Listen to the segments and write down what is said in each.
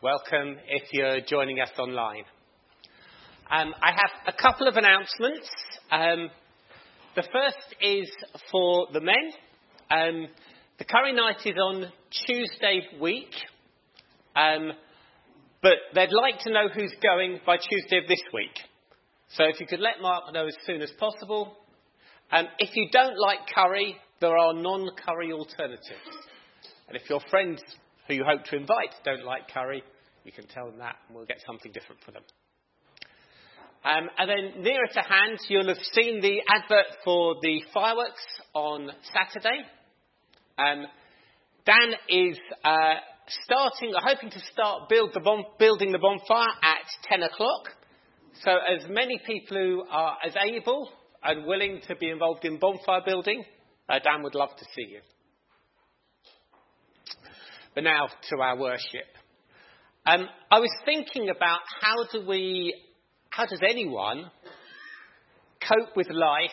Welcome if you're joining us online. Um, I have a couple of announcements. Um, the first is for the men. Um, the curry night is on Tuesday week, um, but they'd like to know who's going by Tuesday of this week. So if you could let Mark know as soon as possible. Um, if you don't like curry, there are non-curry alternatives. And if your friends who you hope to invite don't like curry, you can tell them that and we'll get something different for them. Um, and then nearer to hand, you'll have seen the advert for the fireworks on Saturday. Um, Dan is uh, starting, hoping to start build the bon- building the bonfire at 10 o'clock. So as many people who are as able and willing to be involved in bonfire building, uh, Dan would love to see you. But now to our worship. Um, I was thinking about how do we, how does anyone cope with life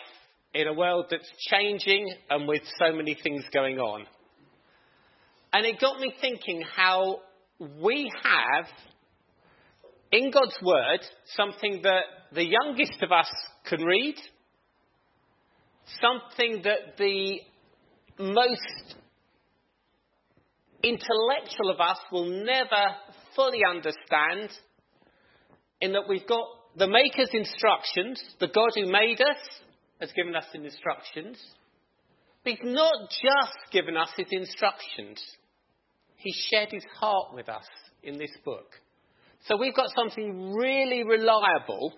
in a world that's changing and with so many things going on? And it got me thinking how we have in God's Word something that the youngest of us can read, something that the most intellectual of us will never fully understand in that we've got the Maker's instructions, the God who made us has given us instructions, but He's not just given us His instructions. He shared His heart with us in this book. So we've got something really reliable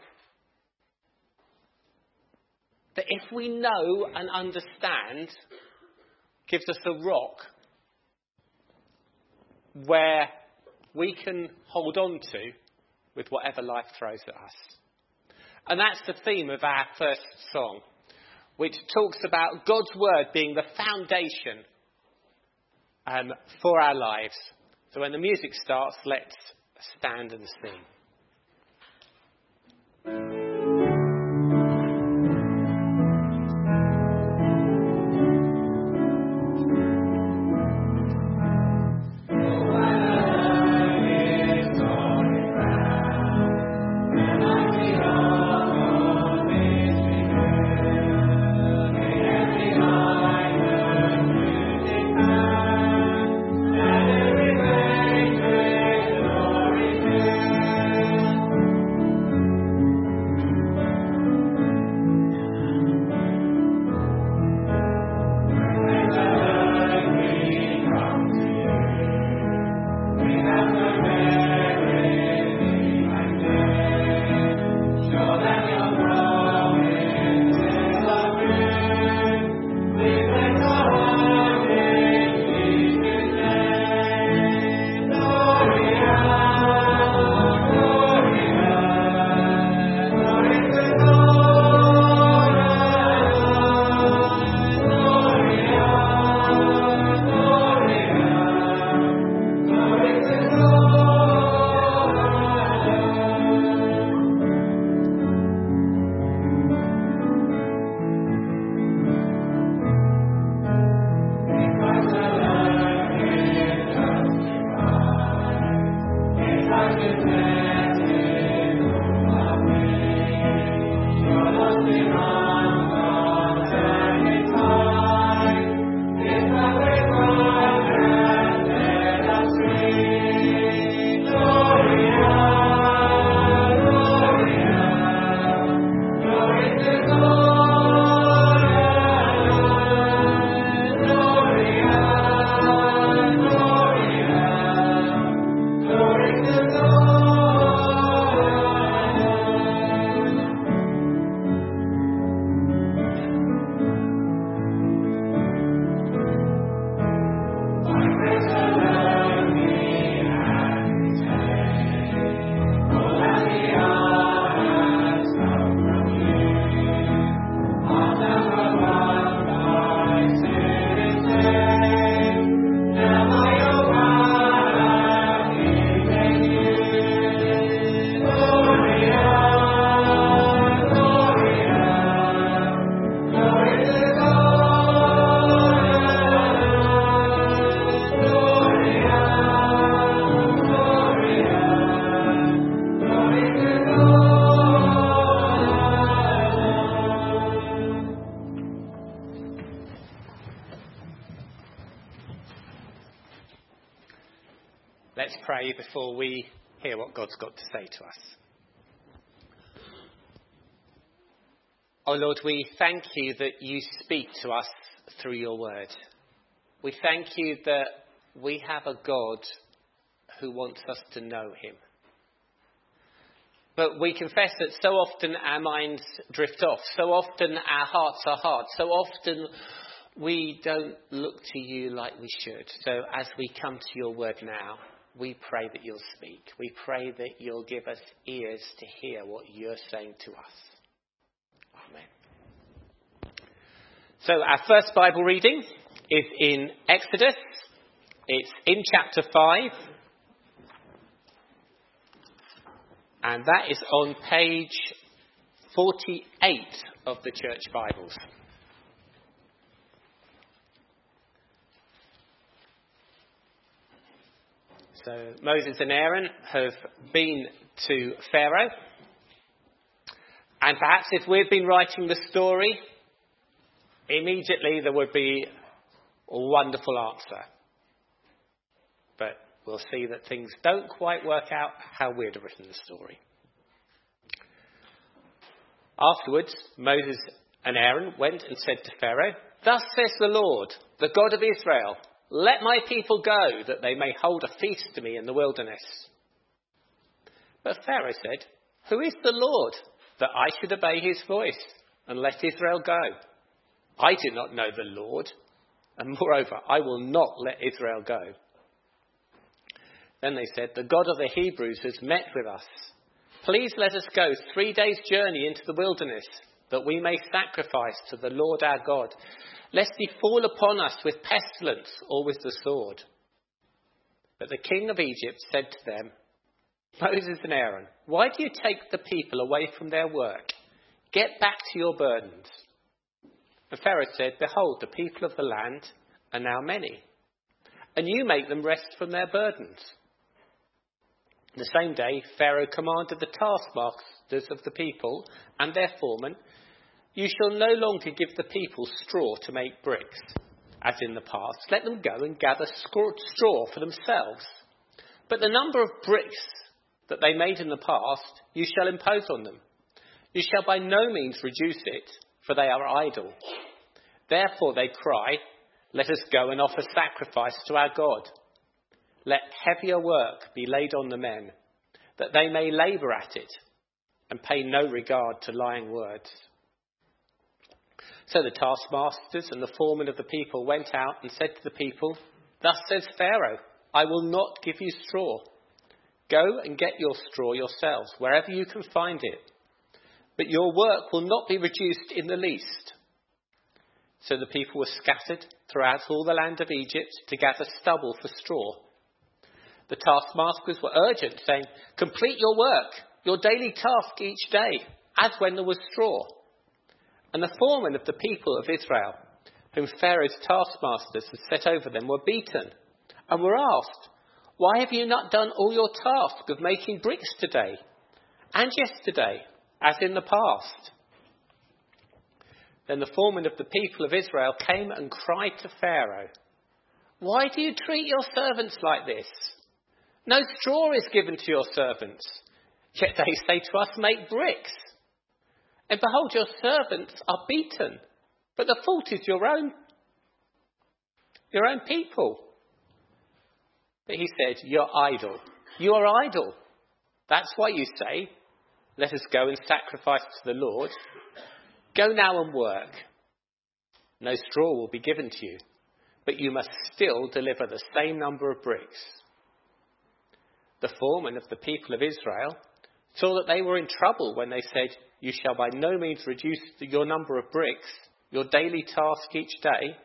that if we know and understand, gives us a rock where we can hold on to with whatever life throws at us. And that's the theme of our first song, which talks about God's Word being the foundation um, for our lives. So when the music starts, let's stand and sing. To us. Oh Lord, we thank you that you speak to us through your word. We thank you that we have a God who wants us to know him. But we confess that so often our minds drift off, so often our hearts are hard, so often we don't look to you like we should. So as we come to your word now, we pray that you'll speak. We pray that you'll give us ears to hear what you're saying to us. Amen. So our first Bible reading is in Exodus. It's in chapter 5. And that is on page 48 of the church Bibles. So Moses and Aaron have been to Pharaoh. And perhaps if we'd been writing the story, immediately there would be a wonderful answer. But we'll see that things don't quite work out how we'd have written the story. Afterwards, Moses and Aaron went and said to Pharaoh, Thus says the Lord, the God of Israel, let my people go, that they may hold a feast to me in the wilderness. But Pharaoh said, Who is the Lord, that I should obey his voice and let Israel go? I do not know the Lord, and moreover, I will not let Israel go. Then they said, The God of the Hebrews has met with us. Please let us go three days' journey into the wilderness, that we may sacrifice to the Lord our God lest he fall upon us with pestilence or with the sword. But the king of Egypt said to them, Moses and Aaron, why do you take the people away from their work? Get back to your burdens. And Pharaoh said, Behold, the people of the land are now many, and you make them rest from their burdens. The same day, Pharaoh commanded the taskmasters of the people and their foremen you shall no longer give the people straw to make bricks, as in the past. Let them go and gather straw for themselves. But the number of bricks that they made in the past, you shall impose on them. You shall by no means reduce it, for they are idle. Therefore they cry, Let us go and offer sacrifice to our God. Let heavier work be laid on the men, that they may labour at it, and pay no regard to lying words. So the taskmasters and the foremen of the people went out and said to the people, Thus says Pharaoh, I will not give you straw. Go and get your straw yourselves, wherever you can find it. But your work will not be reduced in the least. So the people were scattered throughout all the land of Egypt to gather stubble for straw. The taskmasters were urgent, saying, Complete your work, your daily task each day, as when there was straw. And the foremen of the people of Israel, whom Pharaoh's taskmasters had set over them, were beaten and were asked, Why have you not done all your task of making bricks today and yesterday, as in the past? Then the foreman of the people of Israel came and cried to Pharaoh, Why do you treat your servants like this? No straw is given to your servants, yet they say to us, Make bricks. And behold, your servants are beaten, but the fault is your own, your own people. But he said, You're idle. You are idle. That's why you say, Let us go and sacrifice to the Lord. Go now and work. No straw will be given to you, but you must still deliver the same number of bricks. The foreman of the people of Israel saw that they were in trouble when they said, you shall by no means reduce your number of bricks, your daily task each day.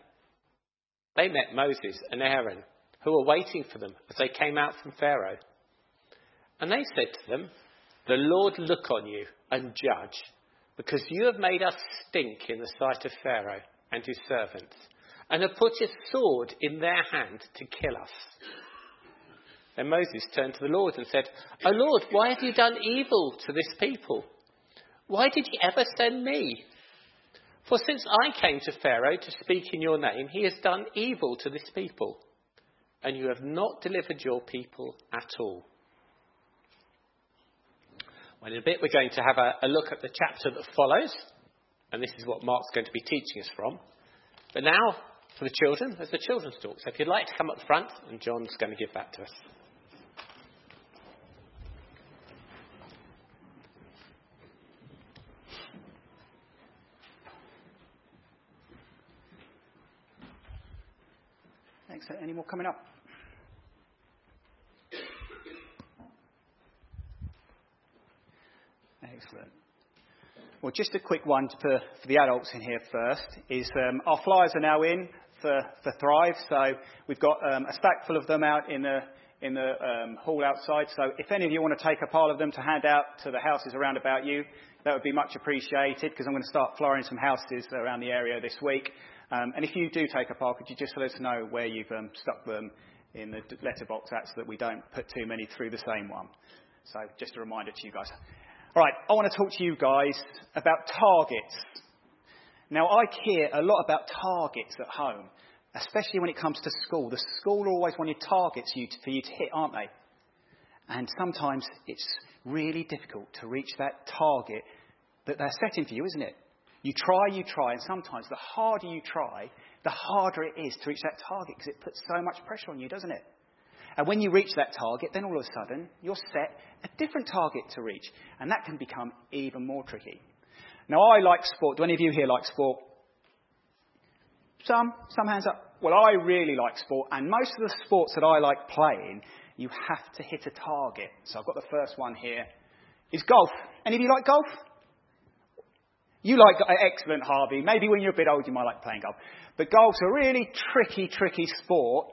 They met Moses and Aaron, who were waiting for them as they came out from Pharaoh. And they said to them, The Lord look on you and judge, because you have made us stink in the sight of Pharaoh and his servants, and have put a sword in their hand to kill us. Then Moses turned to the Lord and said, O Lord, why have you done evil to this people? Why did you ever send me? For since I came to Pharaoh to speak in your name, he has done evil to this people. and you have not delivered your people at all. Well, in a bit, we're going to have a, a look at the chapter that follows, and this is what Mark's going to be teaching us from. But now, for the children, there's the children's talk. So if you'd like to come up front, and John's going to give that to us. Thanks. Any more coming up? Excellent. Well, just a quick one for, the adults in here first is um, our flyers are now in for, for Thrive. So we've got um, a stack full of them out in the, in the um, hall outside. So if any of you want to take a pile of them to hand out to the houses around about you, that would be much appreciated because I'm going to start flying some houses around the area this week. Um, and if you do take a pile, could you just let us know where you've um, stuck them in the letterbox so that we don't put too many through the same one. So just a reminder to you guys. All right, I want to talk to you guys about targets. Now, I hear a lot about targets at home, especially when it comes to school. The school always wanted targets for you to hit, aren't they? And sometimes it's really difficult to reach that target that they're setting for you, isn't it? You try, you try, and sometimes the harder you try, the harder it is to reach that target because it puts so much pressure on you, doesn't it? And when you reach that target, then all of a sudden, you're set a different target to reach. And that can become even more tricky. Now, I like sport. Do any of you here like sport? Some? Some hands up. Well, I really like sport. And most of the sports that I like playing, you have to hit a target. So I've got the first one here. Is golf. Any of you like golf? You like excellent, Harvey. Maybe when you're a bit older, you might like playing golf. But golf's a really tricky, tricky sport.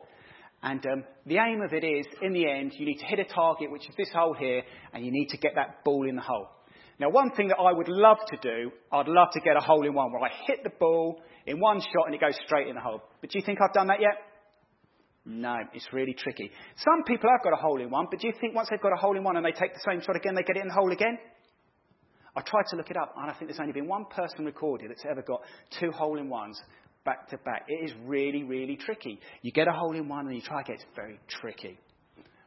And um, the aim of it is, in the end, you need to hit a target, which is this hole here, and you need to get that ball in the hole. Now, one thing that I would love to do, I'd love to get a hole in one where I hit the ball in one shot and it goes straight in the hole. But do you think I've done that yet? No, it's really tricky. Some people have got a hole in one, but do you think once they've got a hole in one and they take the same shot again, they get it in the hole again? I tried to look it up, and I think there's only been one person recorded that's ever got two hole in ones back to back. It is really, really tricky. You get a hole in one and you try again. It's very tricky.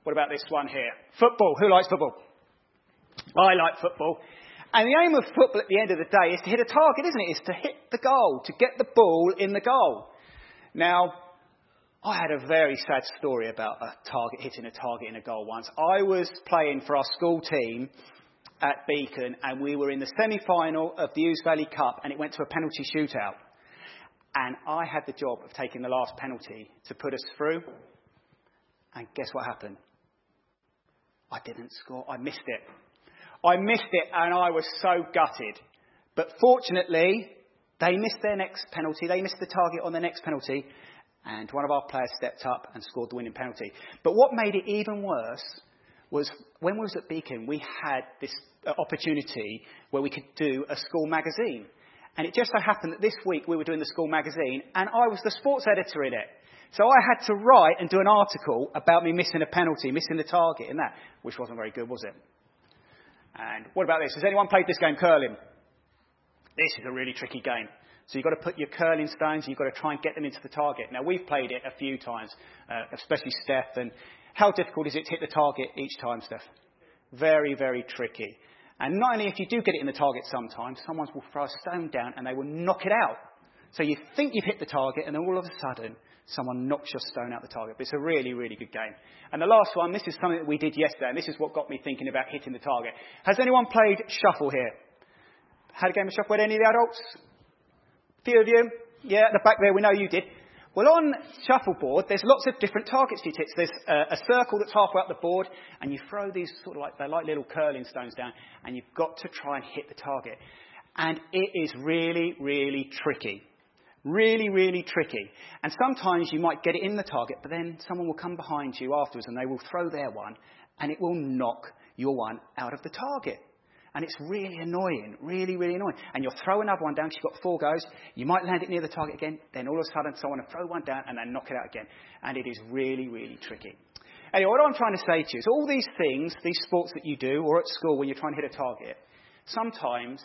What about this one here? Football. Who likes football? I like football. And the aim of football at the end of the day is to hit a target, isn't it? It's to hit the goal, to get the ball in the goal. Now, I had a very sad story about a target hitting a target in a goal once. I was playing for our school team at Beacon, and we were in the semi-final of the Ouse Valley Cup, and it went to a penalty shootout. And I had the job of taking the last penalty to put us through. And guess what happened? I didn't score. I missed it. I missed it and I was so gutted. But fortunately, they missed their next penalty. They missed the target on the next penalty. And one of our players stepped up and scored the winning penalty. But what made it even worse was when we was at Beacon, we had this opportunity where we could do a school magazine. And it just so happened that this week we were doing the school magazine and I was the sports editor in it. So I had to write and do an article about me missing a penalty, missing the target in that, which wasn't very good, was it? And what about this? Has anyone played this game, curling? This is a really tricky game. So you've got to put your curling stones, you've got to try and get them into the target. Now, we've played it a few times, uh, especially Steph. And how difficult is it to hit the target each time, Steph? Very, very tricky. And not only if you do get it in the target sometimes, someone will throw a stone down and they will knock it out. So you think you've hit the target, and then all of a sudden, someone knocks your stone out the target. But it's a really, really good game. And the last one, this is something that we did yesterday, and this is what got me thinking about hitting the target. Has anyone played shuffle here? Had a game of shuffle with any of the adults? A few of you? Yeah, at the back there, we know you did. Well, on shuffleboard, there's lots of different targets for hit. There's a, a, circle that's halfway up the board, and you throw these sort of like, they're like little curling stones down, and you've got to try and hit the target. And it is really, really tricky. Really, really tricky. And sometimes you might get it in the target, but then someone will come behind you afterwards and they will throw their one, and it will knock your one out of the target. And it's really annoying, really, really annoying. And you'll throw another one down because you've got four goes. You might land it near the target again. Then all of a sudden, someone will throw one down and then knock it out again. And it is really, really tricky. Anyway, what I'm trying to say to you is all these things, these sports that you do, or at school when you're trying to hit a target, sometimes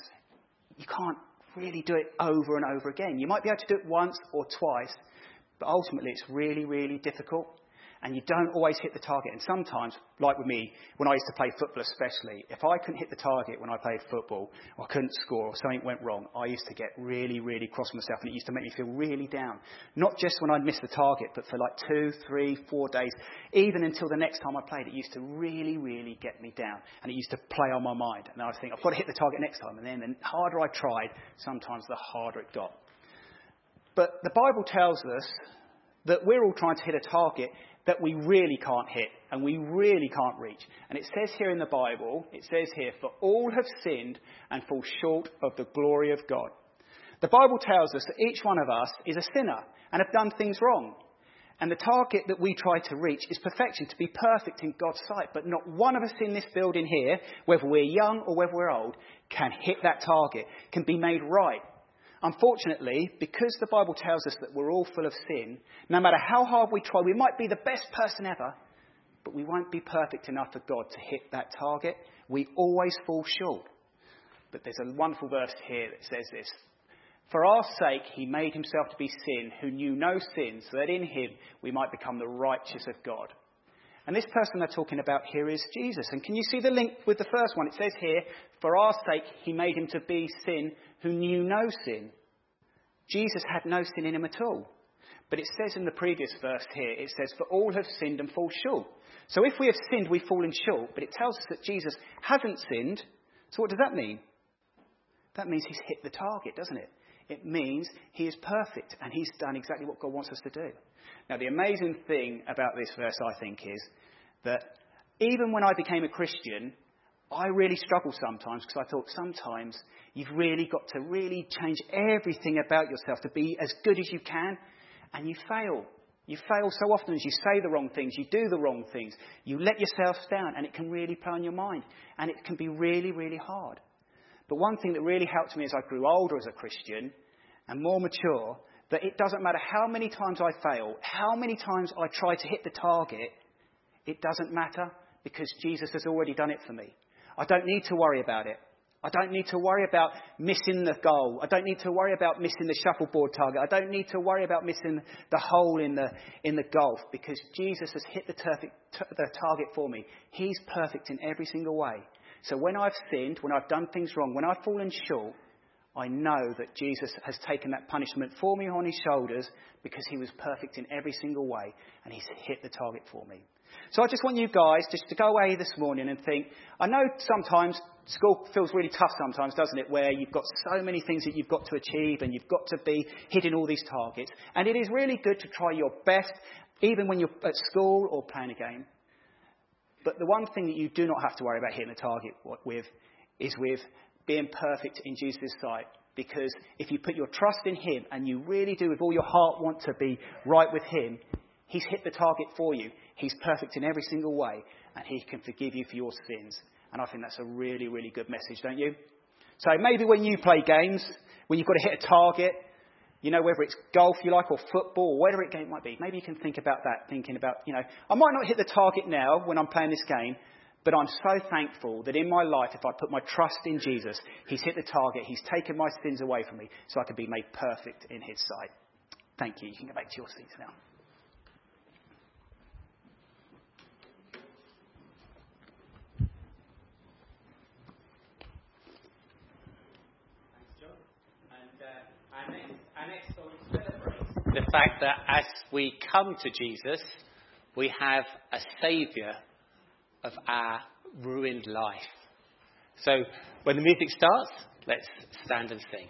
you can't really do it over and over again. You might be able to do it once or twice, but ultimately it's really, really difficult. And you don't always hit the target. And sometimes, like with me, when I used to play football especially, if I couldn't hit the target when I played football, or I couldn't score, or something went wrong, I used to get really, really cross with myself, and it used to make me feel really down. Not just when I'd miss the target, but for like two, three, four days, even until the next time I played, it used to really, really get me down, and it used to play on my mind. And I would think, I've got to hit the target next time, and then the harder I tried, sometimes the harder it got. But the Bible tells us that we're all trying to hit a target that we really can't hit and we really can't reach. And it says here in the Bible, it says here, for all have sinned and fall short of the glory of God. The Bible tells us that each one of us is a sinner and have done things wrong. And the target that we try to reach is perfection, to be perfect in God's sight. But not one of us in this building here, whether we're young or whether we're old, can hit that target, can be made right Unfortunately, because the Bible tells us that we're all full of sin, no matter how hard we try, we might be the best person ever, but we won't be perfect enough for God to hit that target. We always fall short. But there's a wonderful verse here that says this For our sake, he made himself to be sin, who knew no sin, so that in him we might become the righteous of God. And this person they're talking about here is Jesus. And can you see the link with the first one? It says here, For our sake, he made him to be sin who knew no sin. Jesus had no sin in him at all. But it says in the previous verse here, it says, For all have sinned and fall short. So if we have sinned, we've fallen short. But it tells us that Jesus hasn't sinned. So what does that mean? That means he's hit the target, doesn't it? It means he is perfect and he's done exactly what God wants us to do. Now, the amazing thing about this verse, I think, is that even when I became a Christian, I really struggle sometimes because I thought sometimes you've really got to really change everything about yourself to be as good as you can, and you fail. You fail so often as you say the wrong things, you do the wrong things, you let yourself down, and it can really play on your mind, and it can be really, really hard. But one thing that really helped me as I grew older as a Christian and more mature that it doesn't matter how many times I fail, how many times I try to hit the target, it doesn't matter because Jesus has already done it for me. I don't need to worry about it. I don't need to worry about missing the goal. I don't need to worry about missing the shuffleboard target. I don't need to worry about missing the hole in the, in the golf because Jesus has hit the, the target for me. He's perfect in every single way. So when I've sinned, when I've done things wrong, when I've fallen short, I know that Jesus has taken that punishment for me on his shoulders because he was perfect in every single way and he's hit the target for me. So I just want you guys just to go away this morning and think, I know sometimes school feels really tough sometimes, doesn't it, where you've got so many things that you've got to achieve and you've got to be hitting all these targets. And it is really good to try your best, even when you're at school or playing a game. But the one thing that you do not have to worry about hitting the target with is with being perfect in Jesus' sight. Because if you put your trust in Him and you really do with all your heart want to be right with Him, He's hit the target for you. He's perfect in every single way and He can forgive you for your sins. And I think that's a really, really good message, don't you? So maybe when you play games, when you've got to hit a target, you know, whether it's golf you like or football or whatever it might be, maybe you can think about that, thinking about, you know, I might not hit the target now when I'm playing this game, but I'm so thankful that in my life, if I put my trust in Jesus, He's hit the target. He's taken my sins away from me so I can be made perfect in His sight. Thank you. You can go back to your seats now. The fact that as we come to Jesus, we have a Saviour of our ruined life. So when the music starts, let's stand and sing.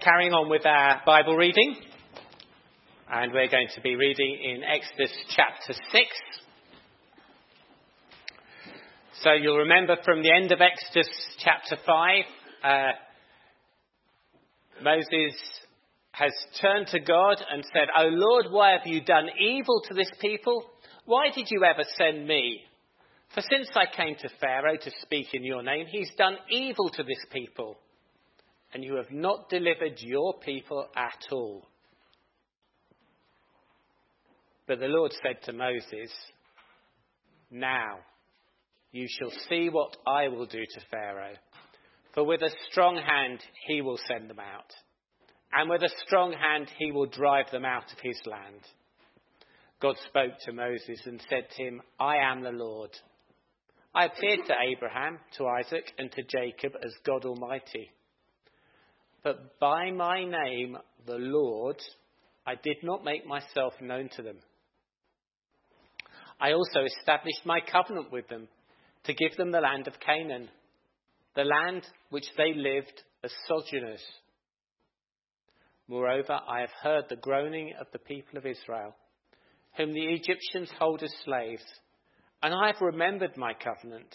Carrying on with our Bible reading, and we're going to be reading in Exodus chapter 6. So you'll remember from the end of Exodus chapter 5, uh, Moses has turned to God and said, O Lord, why have you done evil to this people? Why did you ever send me? For since I came to Pharaoh to speak in your name, he's done evil to this people, and you have not delivered your people at all. But the Lord said to Moses, Now you shall see what I will do to Pharaoh, for with a strong hand he will send them out, and with a strong hand he will drive them out of his land. God spoke to Moses and said to him, I am the Lord I appeared to Abraham, to Isaac, and to Jacob as God Almighty. But by my name, the Lord, I did not make myself known to them. I also established my covenant with them to give them the land of Canaan, the land which they lived as sojourners. Moreover, I have heard the groaning of the people of Israel, whom the Egyptians hold as slaves and I have remembered my covenant.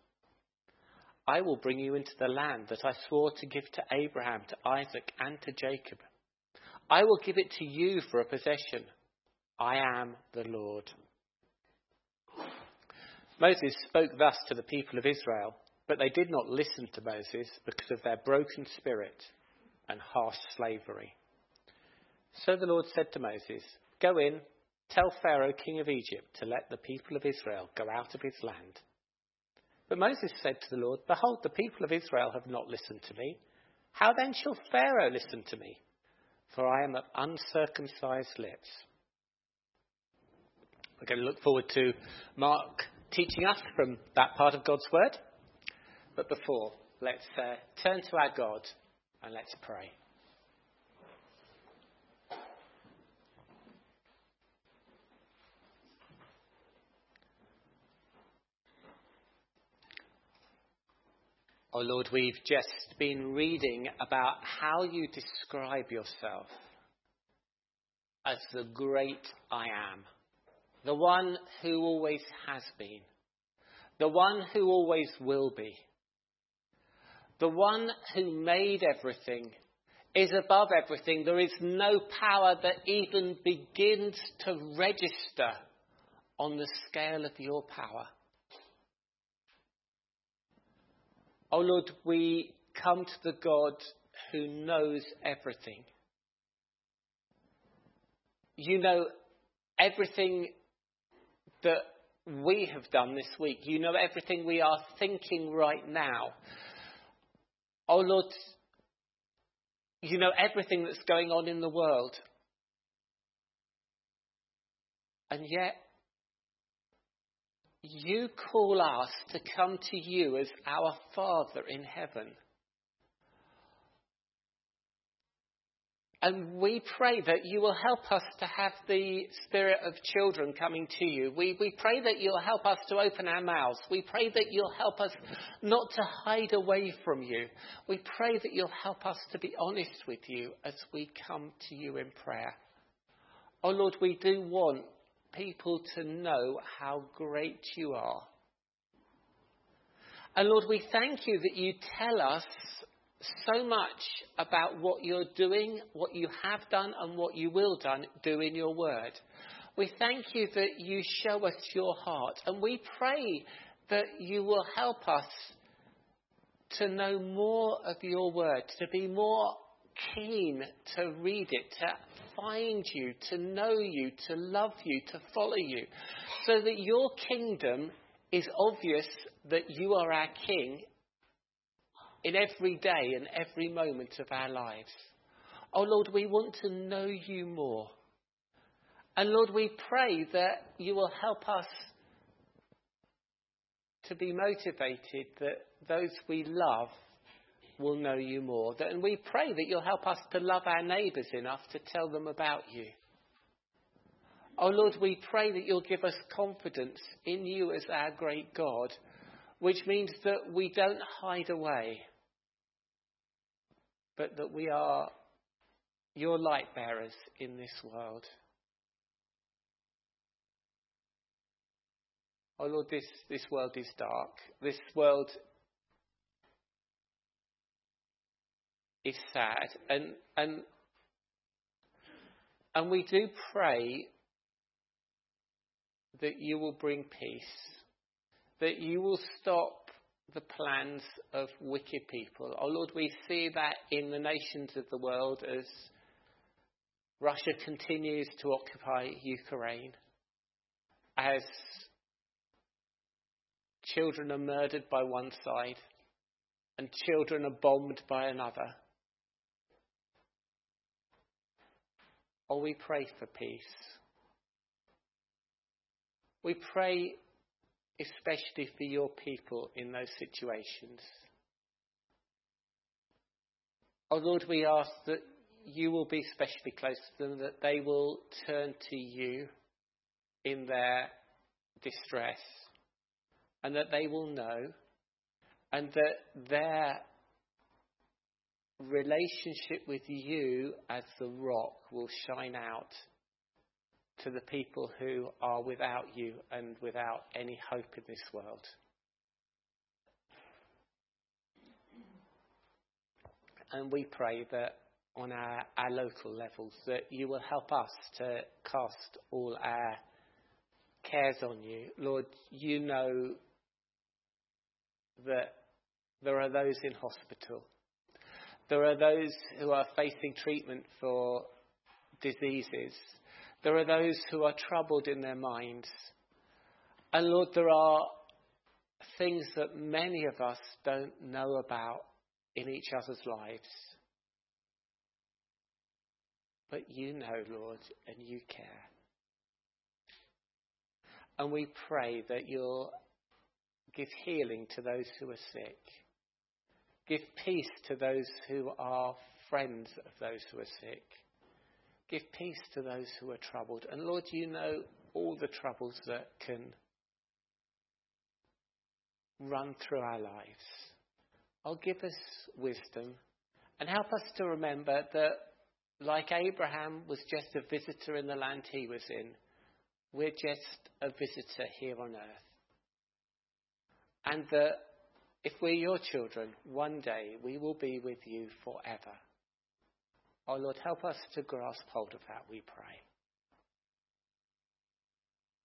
I will bring you into the land that I swore to give to Abraham, to Isaac, and to Jacob. I will give it to you for a possession. I am the Lord. Moses spoke thus to the people of Israel, but they did not listen to Moses because of their broken spirit and harsh slavery. So the Lord said to Moses, Go in Tell Pharaoh, king of Egypt, to let the people of Israel go out of his land. But Moses said to the Lord, Behold, the people of Israel have not listened to me. How then shall Pharaoh listen to me? For I am of uncircumcised lips. We're going to look forward to Mark teaching us from that part of God's word. But before, let's uh, turn to our God and let's pray. Oh Lord, we've just been reading about how you describe yourself as the great I am, the one who always has been, the one who always will be, the one who made everything, is above everything. There is no power that even begins to register on the scale of your power. Oh Lord, we come to the God who knows everything. You know everything that we have done this week. You know everything we are thinking right now. Oh Lord, you know everything that's going on in the world. And yet, you call us to come to you as our Father in heaven. And we pray that you will help us to have the spirit of children coming to you. We, we pray that you'll help us to open our mouths. We pray that you'll help us not to hide away from you. We pray that you'll help us to be honest with you as we come to you in prayer. Oh Lord, we do want people to know how great you are. And Lord, we thank you that you tell us so much about what you're doing, what you have done, and what you will done, do in your word. We thank you that you show us your heart, and we pray that you will help us to know more of your word, to be more keen to read it, to find you, to know you, to love you, to follow you, so that your kingdom is obvious that you are our king in every day and every moment of our lives. Oh Lord, we want to know you more. And Lord, we pray that you will help us to be motivated that those we love will know you more. And we pray that you'll help us to love our neighbours enough to tell them about you. Oh Lord, we pray that you'll give us confidence in you as our great God, which means that we don't hide away, but that we are your light bearers in this world. Oh Lord, this, this world is dark. This world is sad. And, and, and we do pray that you will bring peace, that you will stop the plans of wicked people. Oh Lord, we see that in the nations of the world as Russia continues to occupy Ukraine, as children are murdered by one side and children are bombed by another. Oh, we pray for peace. We pray especially for your people in those situations. Oh Lord, we ask that you will be especially close to them, that they will turn to you in their distress and that they will know, and that their relationship with you as the rock will shine out to the people who are without you and without any hope in this world. And we pray that on our, our local levels that you will help us to cast all our cares on you. Lord, you know that there are those in hospital. There are those who are facing treatment for diseases. There are those who are troubled in their minds. And Lord, there are things that many of us don't know about in each other's lives. But you know, Lord, and you care. And we pray that you'll Give healing to those who are sick. Give peace to those who are friends of those who are sick. Give peace to those who are troubled. And Lord, you know all the troubles that can run through our lives. Oh, give us wisdom and help us to remember that, like Abraham was just a visitor in the land he was in, we're just a visitor here on earth. And that if we're your children, one day we will be with you forever. Oh Lord, help us to grasp hold of that, we pray.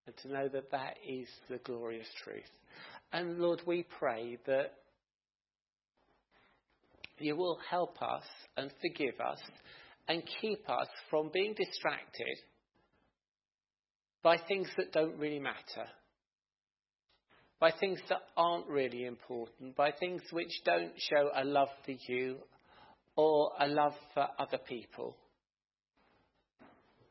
And to know that that is the glorious truth. And Lord, we pray that you will help us and forgive us and keep us from being distracted by things that don't really matter by things that aren't really important, by things which don't show a love for you or a love for other people.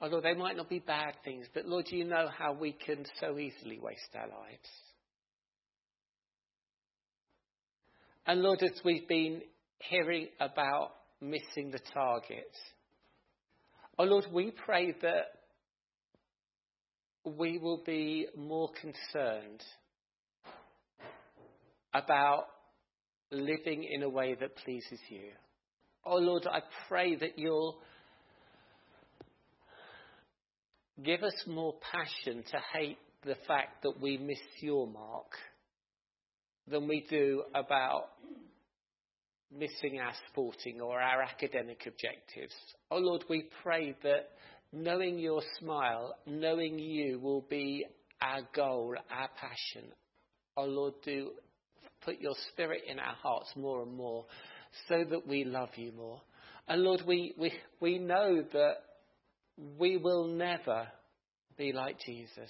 Although they might not be bad things, but Lord, you know how we can so easily waste our lives. And Lord, as we've been hearing about missing the target, oh Lord, we pray that we will be more concerned about living in a way that pleases you. Oh Lord, I pray that you'll give us more passion to hate the fact that we miss your mark than we do about missing our sporting or our academic objectives. Oh Lord, we pray that knowing your smile, knowing you will be our goal, our passion. Oh Lord, do put your spirit in our hearts more and more so that we love you more. And Lord, we, we, we know that we will never be like Jesus.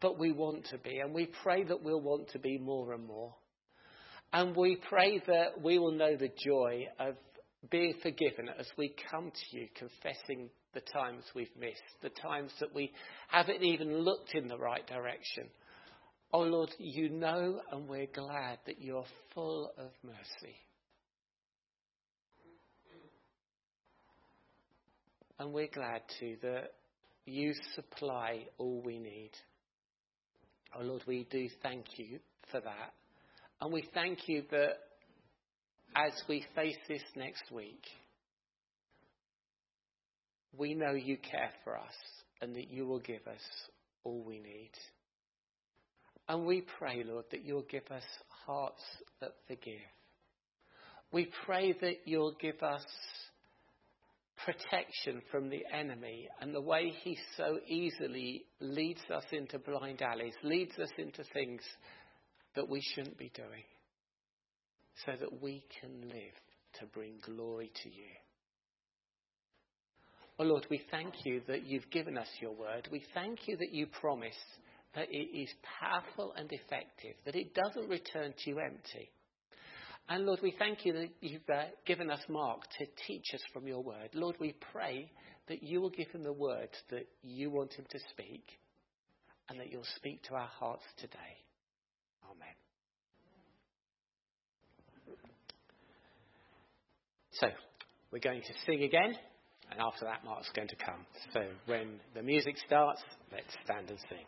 But we want to be, and we pray that we'll want to be more and more. And we pray that we will know the joy of being forgiven as we come to you, confessing the times we've missed, the times that we haven't even looked in the right direction. Oh Lord, you know, and we're glad that you're full of mercy. And we're glad too that you supply all we need. Oh Lord, we do thank you for that. And we thank you that as we face this next week, we know you care for us and that you will give us all we need. And we pray, Lord, that you'll give us hearts that forgive. We pray that you'll give us protection from the enemy and the way he so easily leads us into blind alleys, leads us into things that we shouldn't be doing, so that we can live to bring glory to you. Oh Lord, we thank you that you've given us your word. We thank you that you promise that it is powerful and effective, that it doesn't return to you empty. And Lord, we thank you that you've uh, given us Mark to teach us from your word. Lord, we pray that you will give him the words that you want him to speak and that you'll speak to our hearts today. Amen. So, we're going to sing again, and after that, Mark's going to come. So, when the music starts, let's stand and sing.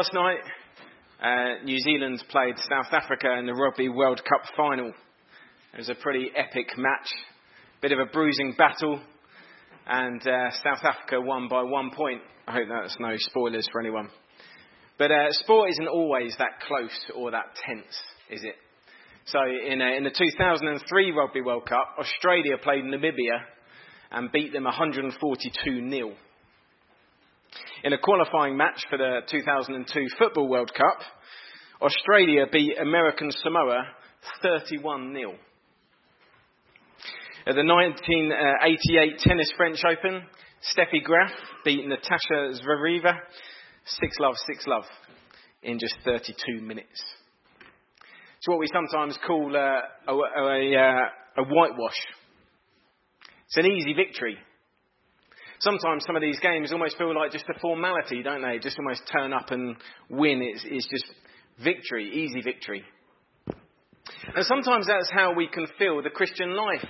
Last night, uh, New Zealand played South Africa in the Rugby World Cup final. It was a pretty epic match, bit of a bruising battle, and uh, South Africa won by one point. I hope that's no spoilers for anyone. But uh, sport isn't always that close or that tense, is it? So in, uh, in the 2003 Rugby World Cup, Australia played Namibia and beat them 142 0. In a qualifying match for the 2002 Football World Cup, Australia beat American Samoa 31 0. At the 1988 Tennis French Open, Steffi Graf beat Natasha Zvereva 6 love, 6 love in just 32 minutes. It's what we sometimes call uh, a, a, a, a whitewash. It's an easy victory. Sometimes some of these games almost feel like just a formality, don't they? Just almost turn up and win. It's, it's just victory, easy victory. And sometimes that's how we can feel the Christian life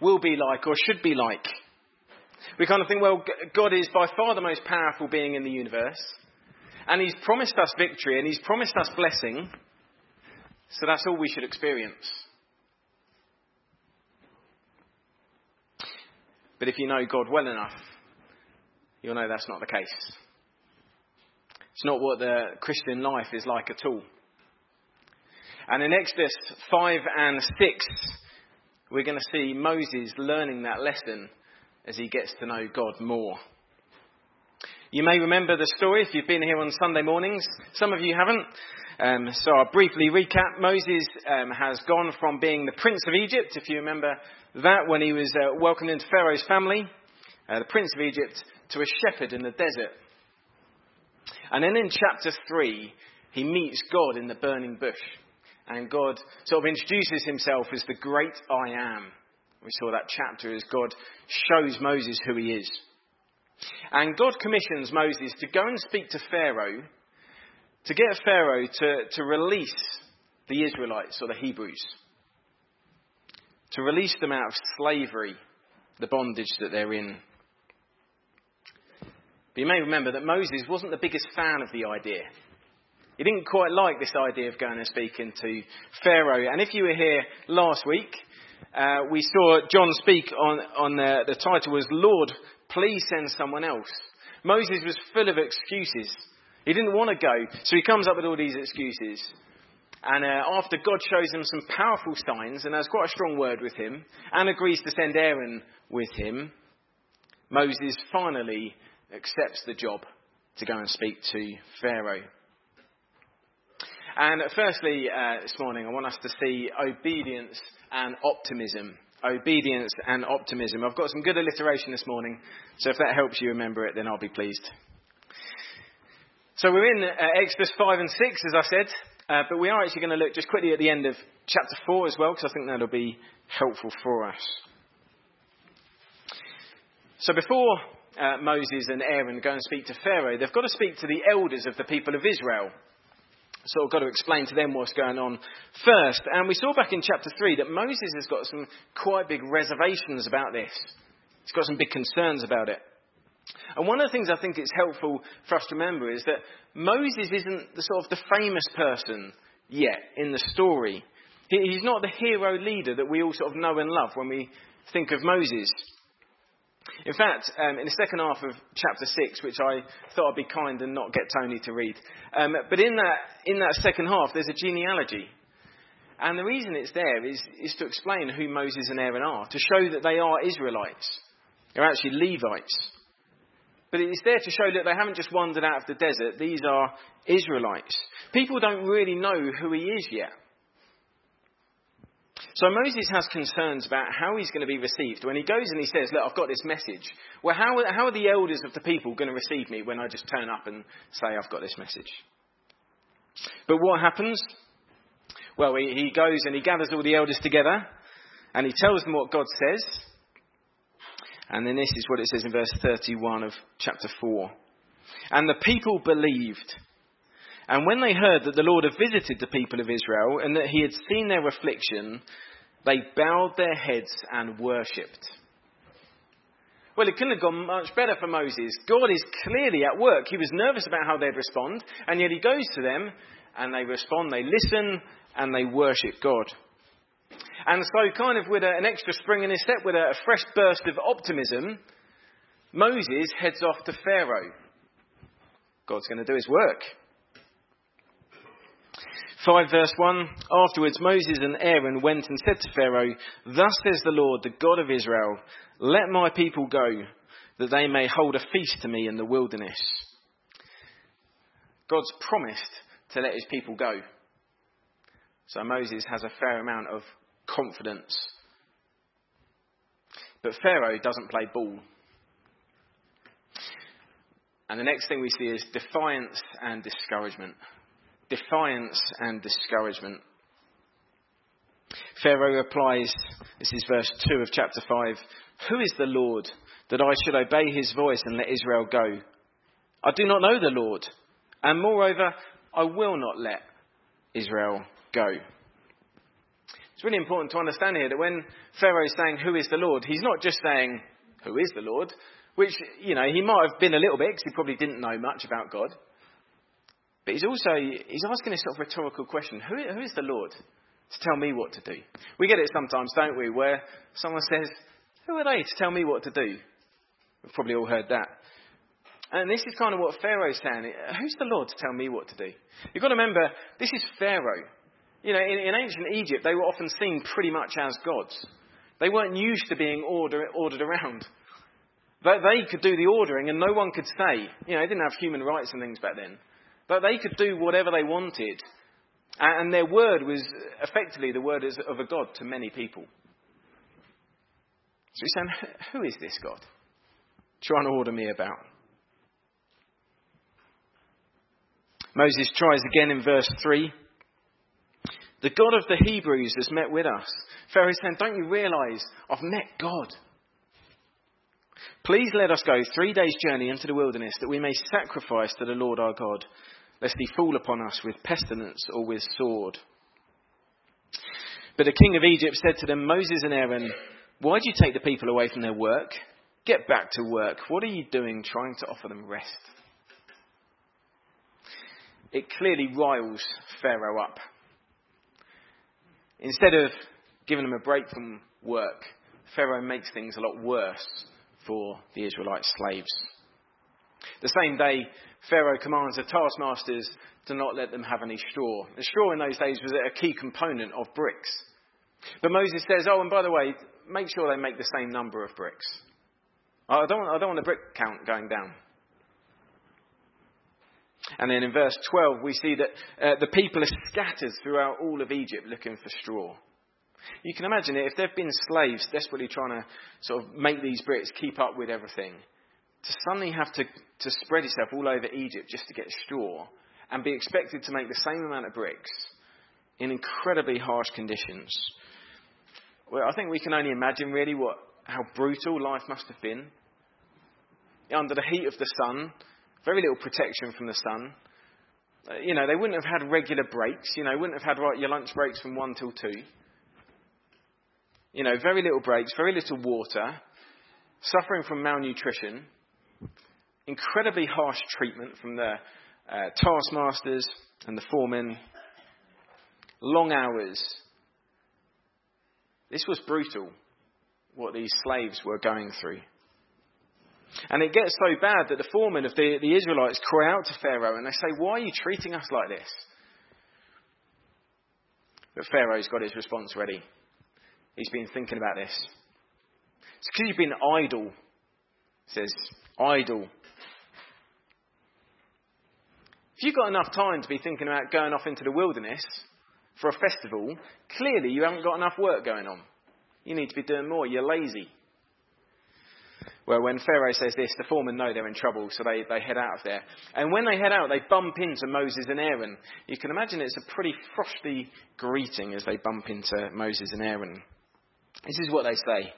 will be like or should be like. We kind of think, well, God is by far the most powerful being in the universe, and He's promised us victory, and He's promised us blessing, so that's all we should experience. But if you know God well enough, you'll know that's not the case. It's not what the Christian life is like at all. And in Exodus 5 and 6, we're going to see Moses learning that lesson as he gets to know God more. You may remember the story if you've been here on Sunday mornings. Some of you haven't. Um, so I'll briefly recap. Moses um, has gone from being the prince of Egypt, if you remember that, when he was uh, welcomed into Pharaoh's family, uh, the prince of Egypt, to a shepherd in the desert. And then in chapter 3, he meets God in the burning bush. And God sort of introduces himself as the great I am. We saw that chapter as God shows Moses who he is. And God commissions Moses to go and speak to Pharaoh, to get Pharaoh to, to release the Israelites or the Hebrews, to release them out of slavery, the bondage that they're in. But you may remember that Moses wasn't the biggest fan of the idea. He didn't quite like this idea of going and speaking to Pharaoh. And if you were here last week, uh, we saw John speak on, on the, the title was Lord, please send someone else. Moses was full of excuses. He didn't want to go, so he comes up with all these excuses. And uh, after God shows him some powerful signs and has quite a strong word with him, and agrees to send Aaron with him, Moses finally accepts the job to go and speak to Pharaoh. And firstly, uh, this morning, I want us to see obedience and optimism. Obedience and optimism. I've got some good alliteration this morning, so if that helps you remember it, then I'll be pleased. So we're in uh, Exodus 5 and 6, as I said, uh, but we are actually going to look just quickly at the end of chapter 4 as well, because I think that'll be helpful for us. So before uh, Moses and Aaron go and speak to Pharaoh, they've got to speak to the elders of the people of Israel. So I've got to explain to them what's going on first. And we saw back in chapter 3 that Moses has got some quite big reservations about this. He's got some big concerns about it. And one of the things I think it's helpful for us to remember is that Moses isn't the sort of the famous person yet in the story. He's not the hero leader that we all sort of know and love when we think of Moses. In fact, um, in the second half of chapter 6, which I thought I'd be kind and not get Tony to read, um, but in that, in that second half, there's a genealogy. And the reason it's there is, is to explain who Moses and Aaron are, to show that they are Israelites. They're actually Levites. But it's there to show that they haven't just wandered out of the desert, these are Israelites. People don't really know who he is yet. So Moses has concerns about how he's going to be received when he goes and he says, Look, I've got this message. Well, how, how are the elders of the people going to receive me when I just turn up and say, I've got this message? But what happens? Well, he, he goes and he gathers all the elders together and he tells them what God says. And then this is what it says in verse 31 of chapter 4. And the people believed. And when they heard that the Lord had visited the people of Israel and that he had seen their affliction, they bowed their heads and worshipped. Well, it couldn't have gone much better for Moses. God is clearly at work. He was nervous about how they'd respond, and yet he goes to them and they respond, they listen, and they worship God. And so, kind of with an extra spring in his step, with a fresh burst of optimism, Moses heads off to Pharaoh. God's going to do his work. 5 verse 1 Afterwards Moses and Aaron went and said to Pharaoh, Thus says the Lord, the God of Israel, Let my people go, that they may hold a feast to me in the wilderness. God's promised to let his people go. So Moses has a fair amount of confidence. But Pharaoh doesn't play ball. And the next thing we see is defiance and discouragement. Defiance and discouragement. Pharaoh replies, this is verse 2 of chapter 5 Who is the Lord that I should obey his voice and let Israel go? I do not know the Lord, and moreover, I will not let Israel go. It's really important to understand here that when Pharaoh is saying, Who is the Lord? he's not just saying, Who is the Lord? Which, you know, he might have been a little bit because he probably didn't know much about God. But he's also, he's asking this sort of rhetorical question who, who is the Lord to tell me what to do? We get it sometimes, don't we, where someone says, Who are they to tell me what to do? We've probably all heard that. And this is kind of what Pharaoh's saying. Who's the Lord to tell me what to do? You've got to remember, this is Pharaoh. You know, in, in ancient Egypt, they were often seen pretty much as gods. They weren't used to being order, ordered around. They, they could do the ordering and no one could say, you know, they didn't have human rights and things back then. But they could do whatever they wanted. And their word was effectively the word of a God to many people. So he's saying, Who is this God? Trying to order me about. Moses tries again in verse 3. The God of the Hebrews has met with us. Pharaoh saying, Don't you realize I've met God? Please let us go three days' journey into the wilderness that we may sacrifice to the Lord our God, lest he fall upon us with pestilence or with sword. But the king of Egypt said to them, Moses and Aaron, why do you take the people away from their work? Get back to work. What are you doing trying to offer them rest? It clearly riles Pharaoh up. Instead of giving them a break from work, Pharaoh makes things a lot worse for the Israelite slaves. The same day, Pharaoh commands the taskmasters to not let them have any straw. The straw in those days was a key component of bricks. But Moses says, oh, and by the way, make sure they make the same number of bricks. I don't, I don't want the brick count going down. And then in verse 12, we see that uh, the people are scattered throughout all of Egypt looking for straw. You can imagine it if they've been slaves desperately trying to sort of make these bricks keep up with everything, to suddenly have to, to spread itself all over Egypt just to get straw and be expected to make the same amount of bricks in incredibly harsh conditions. Well, I think we can only imagine really what, how brutal life must have been. Under the heat of the sun, very little protection from the sun. Uh, you know, they wouldn't have had regular breaks. You know, wouldn't have had right, your lunch breaks from 1 till 2. You know, very little breaks, very little water, suffering from malnutrition, incredibly harsh treatment from the uh, taskmasters and the foremen, long hours. This was brutal, what these slaves were going through. And it gets so bad that the foremen of the, the Israelites cry out to Pharaoh and they say, Why are you treating us like this? But Pharaoh's got his response ready. He's been thinking about this. It's because you've been idle. Says, idle. If you've got enough time to be thinking about going off into the wilderness for a festival, clearly you haven't got enough work going on. You need to be doing more. You're lazy. Well, when Pharaoh says this, the foremen know they're in trouble, so they, they head out of there. And when they head out, they bump into Moses and Aaron. You can imagine it's a pretty frosty greeting as they bump into Moses and Aaron. This is what they say.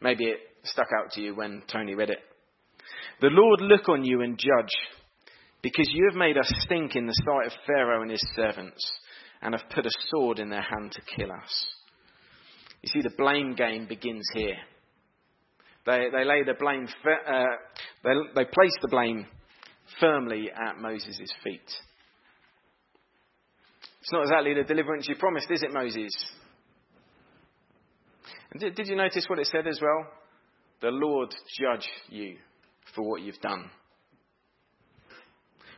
Maybe it stuck out to you when Tony read it. The Lord look on you and judge, because you have made us stink in the sight of Pharaoh and his servants, and have put a sword in their hand to kill us. You see, the blame game begins here. They, they lay the blame, uh, they, they place the blame firmly at Moses' feet. It's not exactly the deliverance you promised, is it, Moses? And did, did you notice what it said as well? The Lord judge you for what you've done.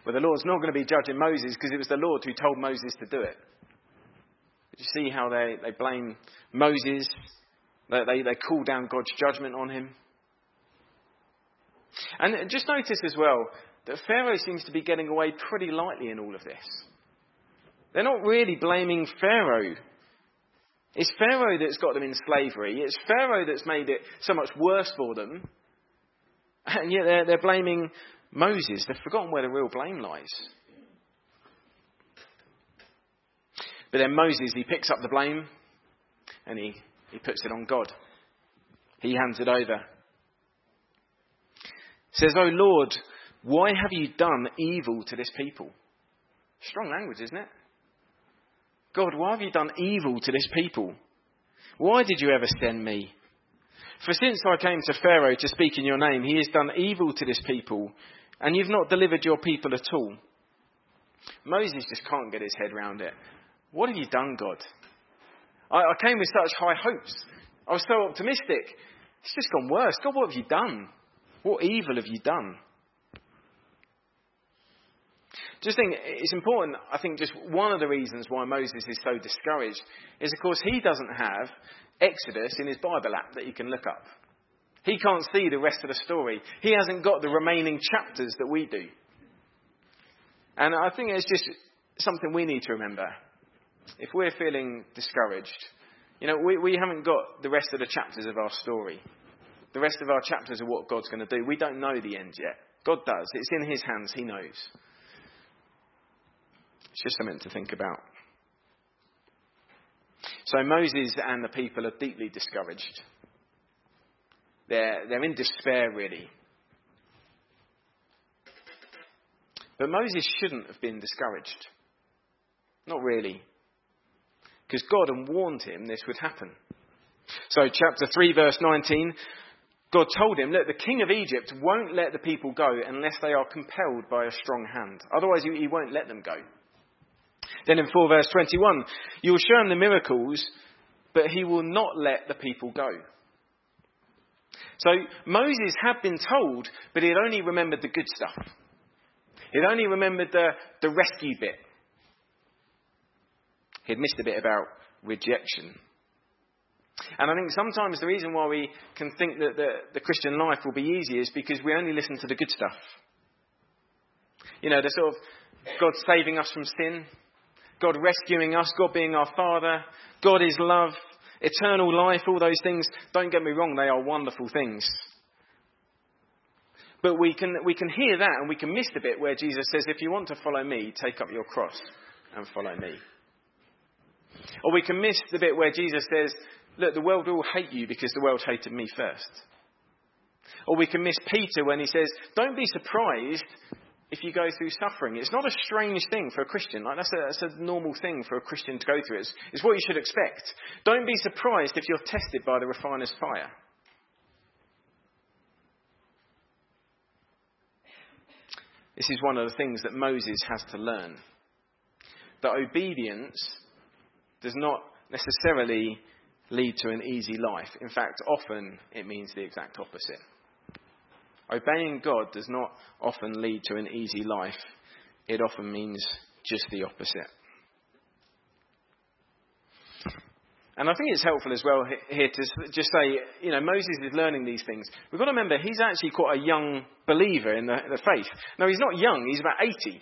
Well, the Lord's not going to be judging Moses because it was the Lord who told Moses to do it. You see how they, they blame Moses, they, they, they call down God's judgment on him. And just notice as well that Pharaoh seems to be getting away pretty lightly in all of this. They're not really blaming Pharaoh. It's Pharaoh that's got them in slavery. It's Pharaoh that's made it so much worse for them. And yet they're, they're blaming Moses. They've forgotten where the real blame lies. But then Moses, he picks up the blame and he, he puts it on God. He hands it over. Says, Oh Lord, why have you done evil to this people? Strong language, isn't it? God, why have you done evil to this people? Why did you ever send me? For since I came to Pharaoh to speak in your name, he has done evil to this people, and you've not delivered your people at all. Moses just can't get his head round it. What have you done, God? I, I came with such high hopes. I was so optimistic. It's just gone worse. God, what have you done? What evil have you done? Just think, it's important, I think, just one of the reasons why Moses is so discouraged is, of course, he doesn't have Exodus in his Bible app that he can look up. He can't see the rest of the story. He hasn't got the remaining chapters that we do. And I think it's just something we need to remember. If we're feeling discouraged, you know, we, we haven't got the rest of the chapters of our story. The rest of our chapters are what God's going to do. We don't know the end yet. God does. It's in His hands. He knows. It's just something to think about. So Moses and the people are deeply discouraged. They're, they're in despair, really. But Moses shouldn't have been discouraged. Not really. Because God had warned him this would happen. So, chapter 3, verse 19, God told him, Look, the king of Egypt won't let the people go unless they are compelled by a strong hand. Otherwise, he won't let them go. Then in 4 verse 21, you will show him the miracles, but he will not let the people go. So Moses had been told, but he had only remembered the good stuff. He'd only remembered the, the rescue bit. He'd missed a bit about rejection. And I think sometimes the reason why we can think that the, the Christian life will be easy is because we only listen to the good stuff. You know, the sort of God saving us from sin, God rescuing us, God being our Father, God is love, eternal life, all those things. Don't get me wrong, they are wonderful things. But we can, we can hear that and we can miss the bit where Jesus says, if you want to follow me, take up your cross and follow me. Or we can miss the bit where Jesus says, look, the world will hate you because the world hated me first. Or we can miss Peter when he says, don't be surprised if you go through suffering. It's not a strange thing for a Christian. Like that's, a, that's a normal thing for a Christian to go through. It's, it's what you should expect. Don't be surprised if you're tested by the refiner's fire. This is one of the things that Moses has to learn. That obedience does not necessarily lead to an easy life. In fact, often it means the exact opposite. Obeying God does not often lead to an easy life, it often means just the opposite. And I think it's helpful as well here to just say, you know, Moses is learning these things. We've got to remember he's actually quite a young believer in the, the faith. No, he's not young, he's about 80.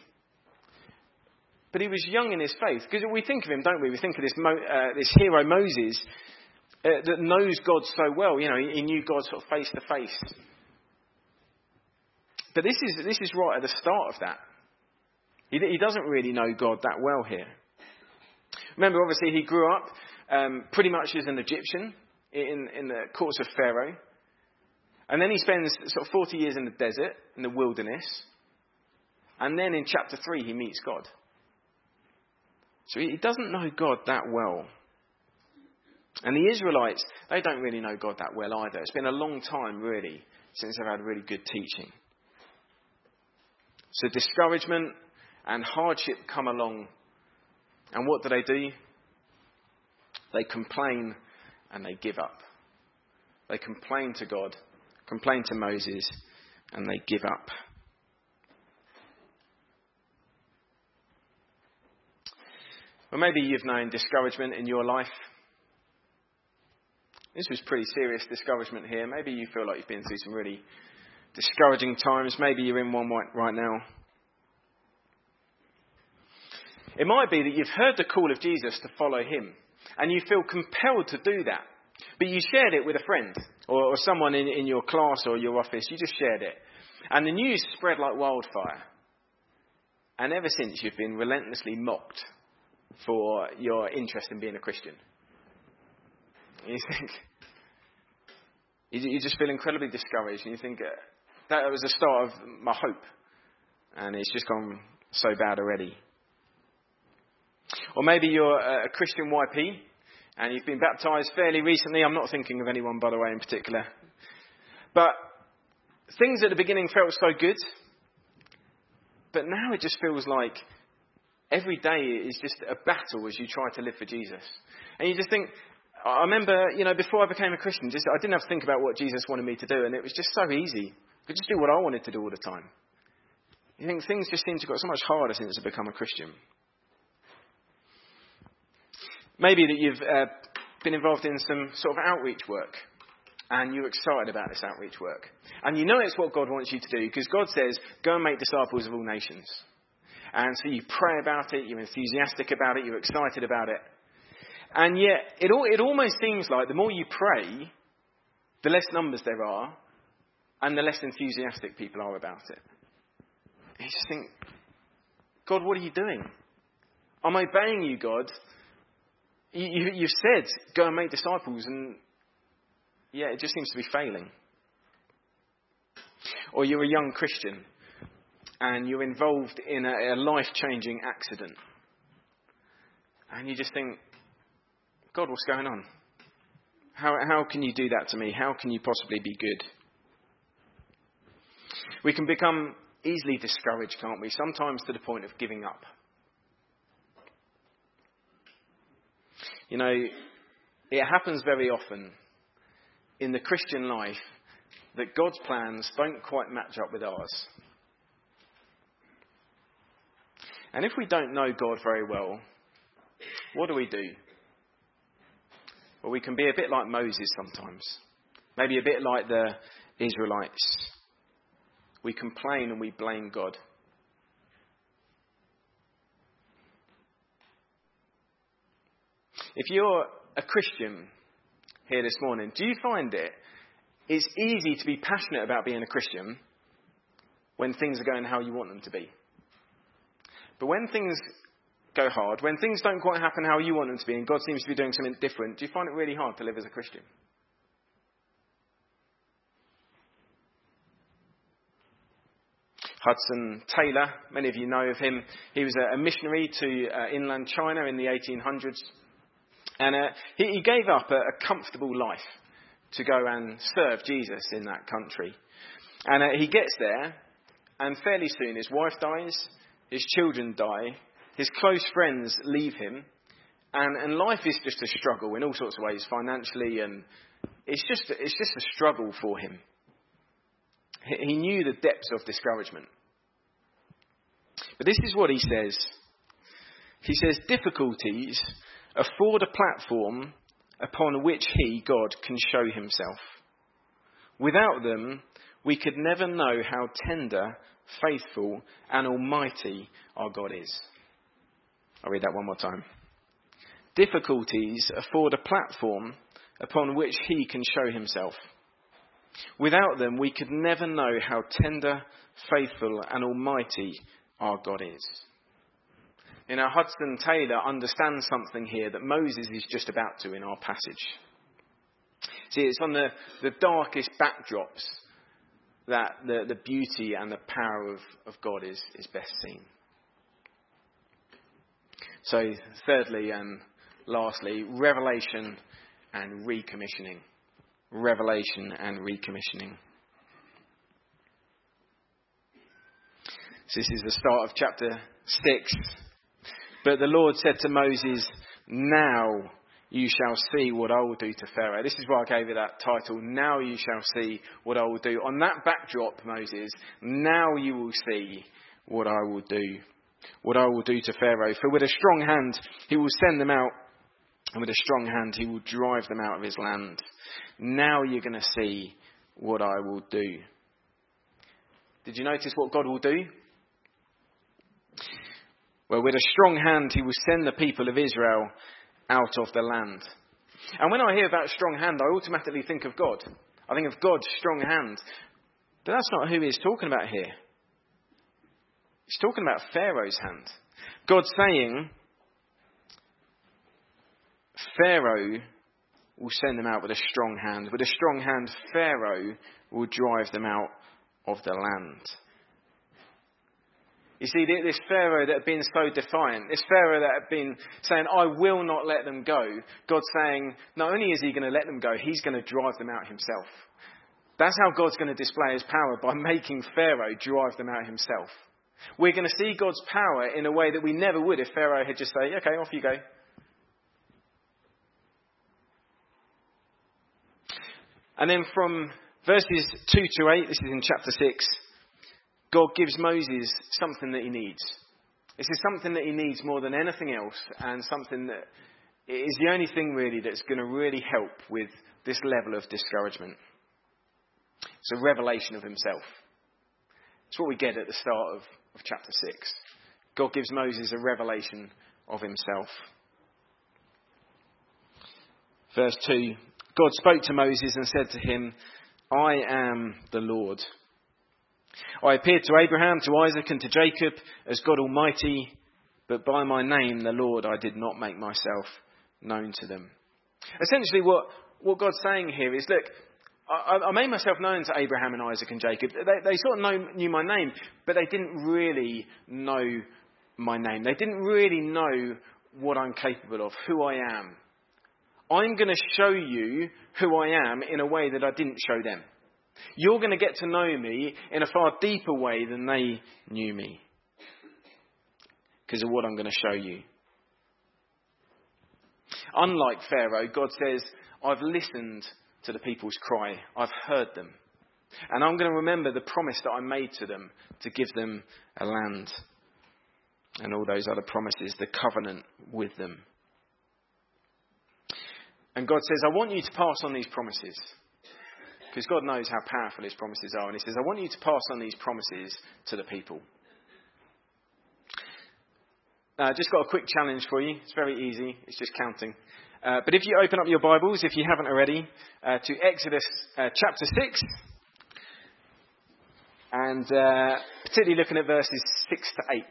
But he was young in his faith. Because we think of him, don't we? We think of this, uh, this hero Moses uh, that knows God so well. You know, he, he knew God sort of face to face. But this is, this is right at the start of that. He, he doesn't really know God that well here. Remember, obviously, he grew up um, pretty much as an Egyptian in, in the courts of Pharaoh. And then he spends sort of 40 years in the desert, in the wilderness. And then in chapter 3, he meets God. So he doesn't know God that well. And the Israelites, they don't really know God that well either. It's been a long time, really, since they've had really good teaching. So discouragement and hardship come along. And what do they do? They complain and they give up. They complain to God, complain to Moses, and they give up. Well, maybe you've known discouragement in your life. This was pretty serious discouragement here. Maybe you feel like you've been through some really discouraging times. Maybe you're in one right now. It might be that you've heard the call of Jesus to follow him, and you feel compelled to do that. But you shared it with a friend or, or someone in, in your class or your office. You just shared it. And the news spread like wildfire. And ever since, you've been relentlessly mocked for your interest in being a Christian. You think, you, just feel incredibly discouraged, and you think, uh, that was the start of my hope, and it's just gone so bad already. Or maybe you're a Christian YP, and you've been baptized fairly recently. I'm not thinking of anyone, by the way, in particular. But things at the beginning felt so good, but now it just feels like every day is just a battle as you try to live for Jesus. And you just think, I remember, you know, before I became a Christian, just I didn't have to think about what Jesus wanted me to do, and it was just so easy. Could just do what I wanted to do all the time. You think things just seem to have got so much harder since I've become a Christian. Maybe that you've uh, been involved in some sort of outreach work and you're excited about this outreach work. And you know it's what God wants you to do because God says, go and make disciples of all nations. And so you pray about it, you're enthusiastic about it, you're excited about it. And yet, it, all, it almost seems like the more you pray, the less numbers there are, and the less enthusiastic people are about it. You just think, God, what are you doing? I'm obeying you, God, you, you, have said, go and make disciples, and yeah, it just seems to be failing. Or you're a young Christian and you're involved in a, a life changing accident. And you just think, God, what's going on? How, how can you do that to me? How can you possibly be good? We can become easily discouraged, can't we? Sometimes to the point of giving up. You know, it happens very often in the Christian life that God's plans don't quite match up with ours. And if we don't know God very well, what do we do? Well, we can be a bit like Moses sometimes, maybe a bit like the Israelites. We complain and we blame God. If you're a Christian here this morning, do you find it it's easy to be passionate about being a Christian when things are going how you want them to be? But when things go hard, when things don't quite happen how you want them to be, and God seems to be doing something different, do you find it really hard to live as a Christian? Hudson Taylor, many of you know of him. He was a missionary to uh, inland China in the 1800s. And uh, he, he, gave up a, a, comfortable life to go and serve Jesus in that country. And uh, he gets there, and fairly soon his wife dies, his children die, his close friends leave him, and, and life is just a struggle in all sorts of ways, financially, and it's just, it's just a struggle for him. He knew the depths of discouragement. But this is what he says. He says, difficulties afford a platform upon which He, God, can show Himself. Without them, we could never know how tender, faithful, and almighty our God is. I'll read that one more time. Difficulties afford a platform upon which He can show Himself. Without them, we could never know how tender, faithful, and almighty our God is. You know, Hudson Taylor understands something here that Moses is just about to in our passage. See, it's on the, the darkest backdrops that the, the beauty and the power of, of God is, is best seen. So, thirdly and lastly, revelation and recommissioning. Revelation and recommissioning. So this is the start of chapter 6 but the Lord said to Moses, Now you shall see what I will do to Pharaoh. This is why I gave it that title. Now you shall see what I will do. On that backdrop, Moses, now you will see what I will do. what I will do to Pharaoh. For with a strong hand he will send them out, and with a strong hand he will drive them out of his land. Now you're going to see what I will do. Did you notice what God will do? Well, with a strong hand he will send the people of Israel out of the land. And when I hear about strong hand, I automatically think of God. I think of God's strong hand. But that's not who he's talking about here. He's talking about Pharaoh's hand. God's saying, Pharaoh will send them out with a strong hand. With a strong hand, Pharaoh will drive them out of the land. You see, this Pharaoh that had been so defiant, this Pharaoh that had been saying, I will not let them go, God's saying, not only is he going to let them go, he's going to drive them out himself. That's how God's going to display his power, by making Pharaoh drive them out himself. We're going to see God's power in a way that we never would if Pharaoh had just said, okay, off you go. And then from verses 2 to 8, this is in chapter 6, God gives Moses something that he needs. This is something that he needs more than anything else, and something that is the only thing really that's going to really help with this level of discouragement. It's a revelation of himself. It's what we get at the start of, of chapter 6. God gives Moses a revelation of himself. Verse 2 God spoke to Moses and said to him, I am the Lord. I appeared to Abraham, to Isaac, and to Jacob as God Almighty, but by my name, the Lord, I did not make myself known to them. Essentially, what, what God's saying here is look, I, I made myself known to Abraham and Isaac and Jacob. They, they sort of know, knew my name, but they didn't really know my name. They didn't really know what I'm capable of, who I am. I'm going to show you who I am in a way that I didn't show them. You're going to get to know me in a far deeper way than they knew me because of what I'm going to show you. Unlike Pharaoh, God says, I've listened to the people's cry. I've heard them. And I'm going to remember the promise that I made to them to give them a land and all those other promises, the covenant with them. And God says, I want you to pass on these promises. Because God knows how powerful His promises are. And He says, I want you to pass on these promises to the people. Uh, just got a quick challenge for you. It's very easy. It's just counting. Uh, but if you open up your Bibles, if you haven't already, uh, to Exodus uh, chapter 6, and uh, particularly looking at verses 6 to 8.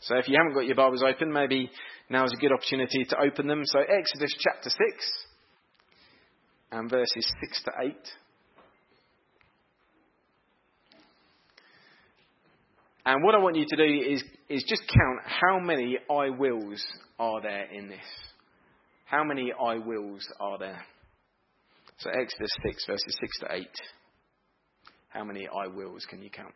So if you haven't got your Bibles open, maybe now is a good opportunity to open them. So Exodus chapter 6, and verses 6 to 8. And what I want you to do is, is just count how many I wills are there in this. How many I wills are there? So Exodus 6, verses 6 to 8. How many I wills can you count?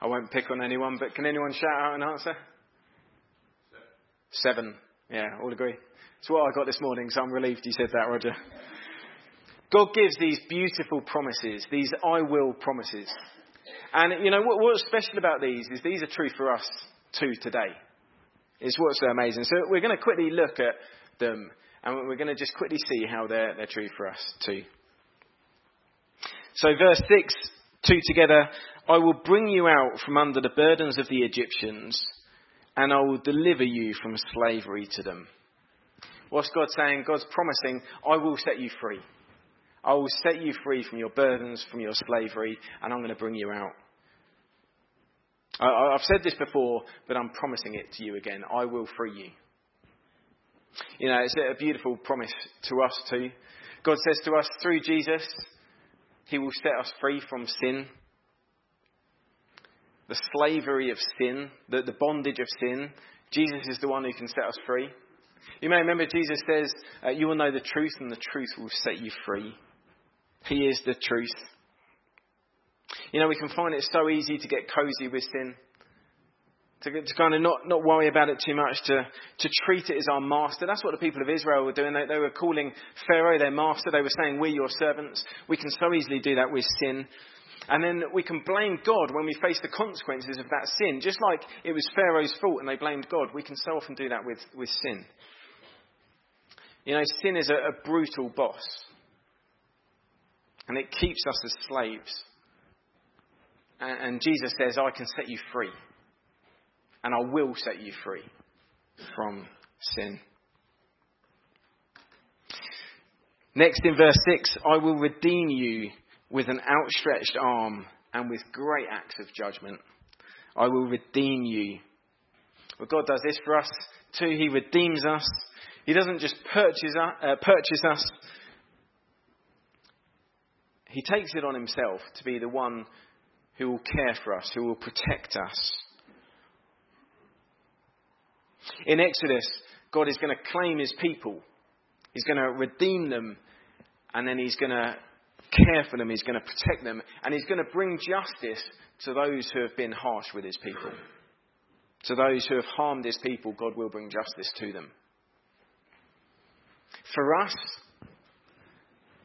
I won't pick on anyone, but can anyone shout out an answer? Seven. Yeah, all agree. It's what I got this morning, so I'm relieved you said that, Roger. God gives these beautiful promises, these I will promises. And, you know, what, what's special about these is these are true for us too today. It's what's so amazing. So we're going to quickly look at them and we're going to just quickly see how they're, they're true for us too. So verse 6, two together, I will bring you out from under the burdens of the Egyptians, and I will deliver you from slavery to them. What's God saying? God's promising, I will set you free. I will set you free from your burdens, from your slavery, and I'm going to bring you out. I, have said this before, but I'm promising it to you again. I will free you. You know, it's a beautiful promise to us too. God says to us, through Jesus, He will set us free from sin the slavery of sin, the, the bondage of sin. Jesus is the one who can set us free. You may remember Jesus says, uh, You will know the truth, and the truth will set you free. He is the truth. You know, we can find it so easy to get cozy with sin, to, to kind of not, not worry about it too much, to, to treat it as our master. That's what the people of Israel were doing. They, they were calling Pharaoh their master. They were saying, We're your servants. We can so easily do that with sin. And then we can blame God when we face the consequences of that sin. Just like it was Pharaoh's fault and they blamed God, we can so often do that with, with sin. You know, sin is a, a brutal boss. And it keeps us as slaves. And, and Jesus says, I can set you free. And I will set you free from sin. Next in verse 6, I will redeem you with an outstretched arm and with great acts of judgment. I will redeem you. Well, God does this for us too. He redeems us. He doesn't just purchase, uh, purchase us, He takes it on Himself to be the one who will care for us, who will protect us. In Exodus, God is going to claim His people, He's going to redeem them, and then He's going to care for them, He's going to protect them, and He's going to bring justice to those who have been harsh with His people. To those who have harmed His people, God will bring justice to them. For us,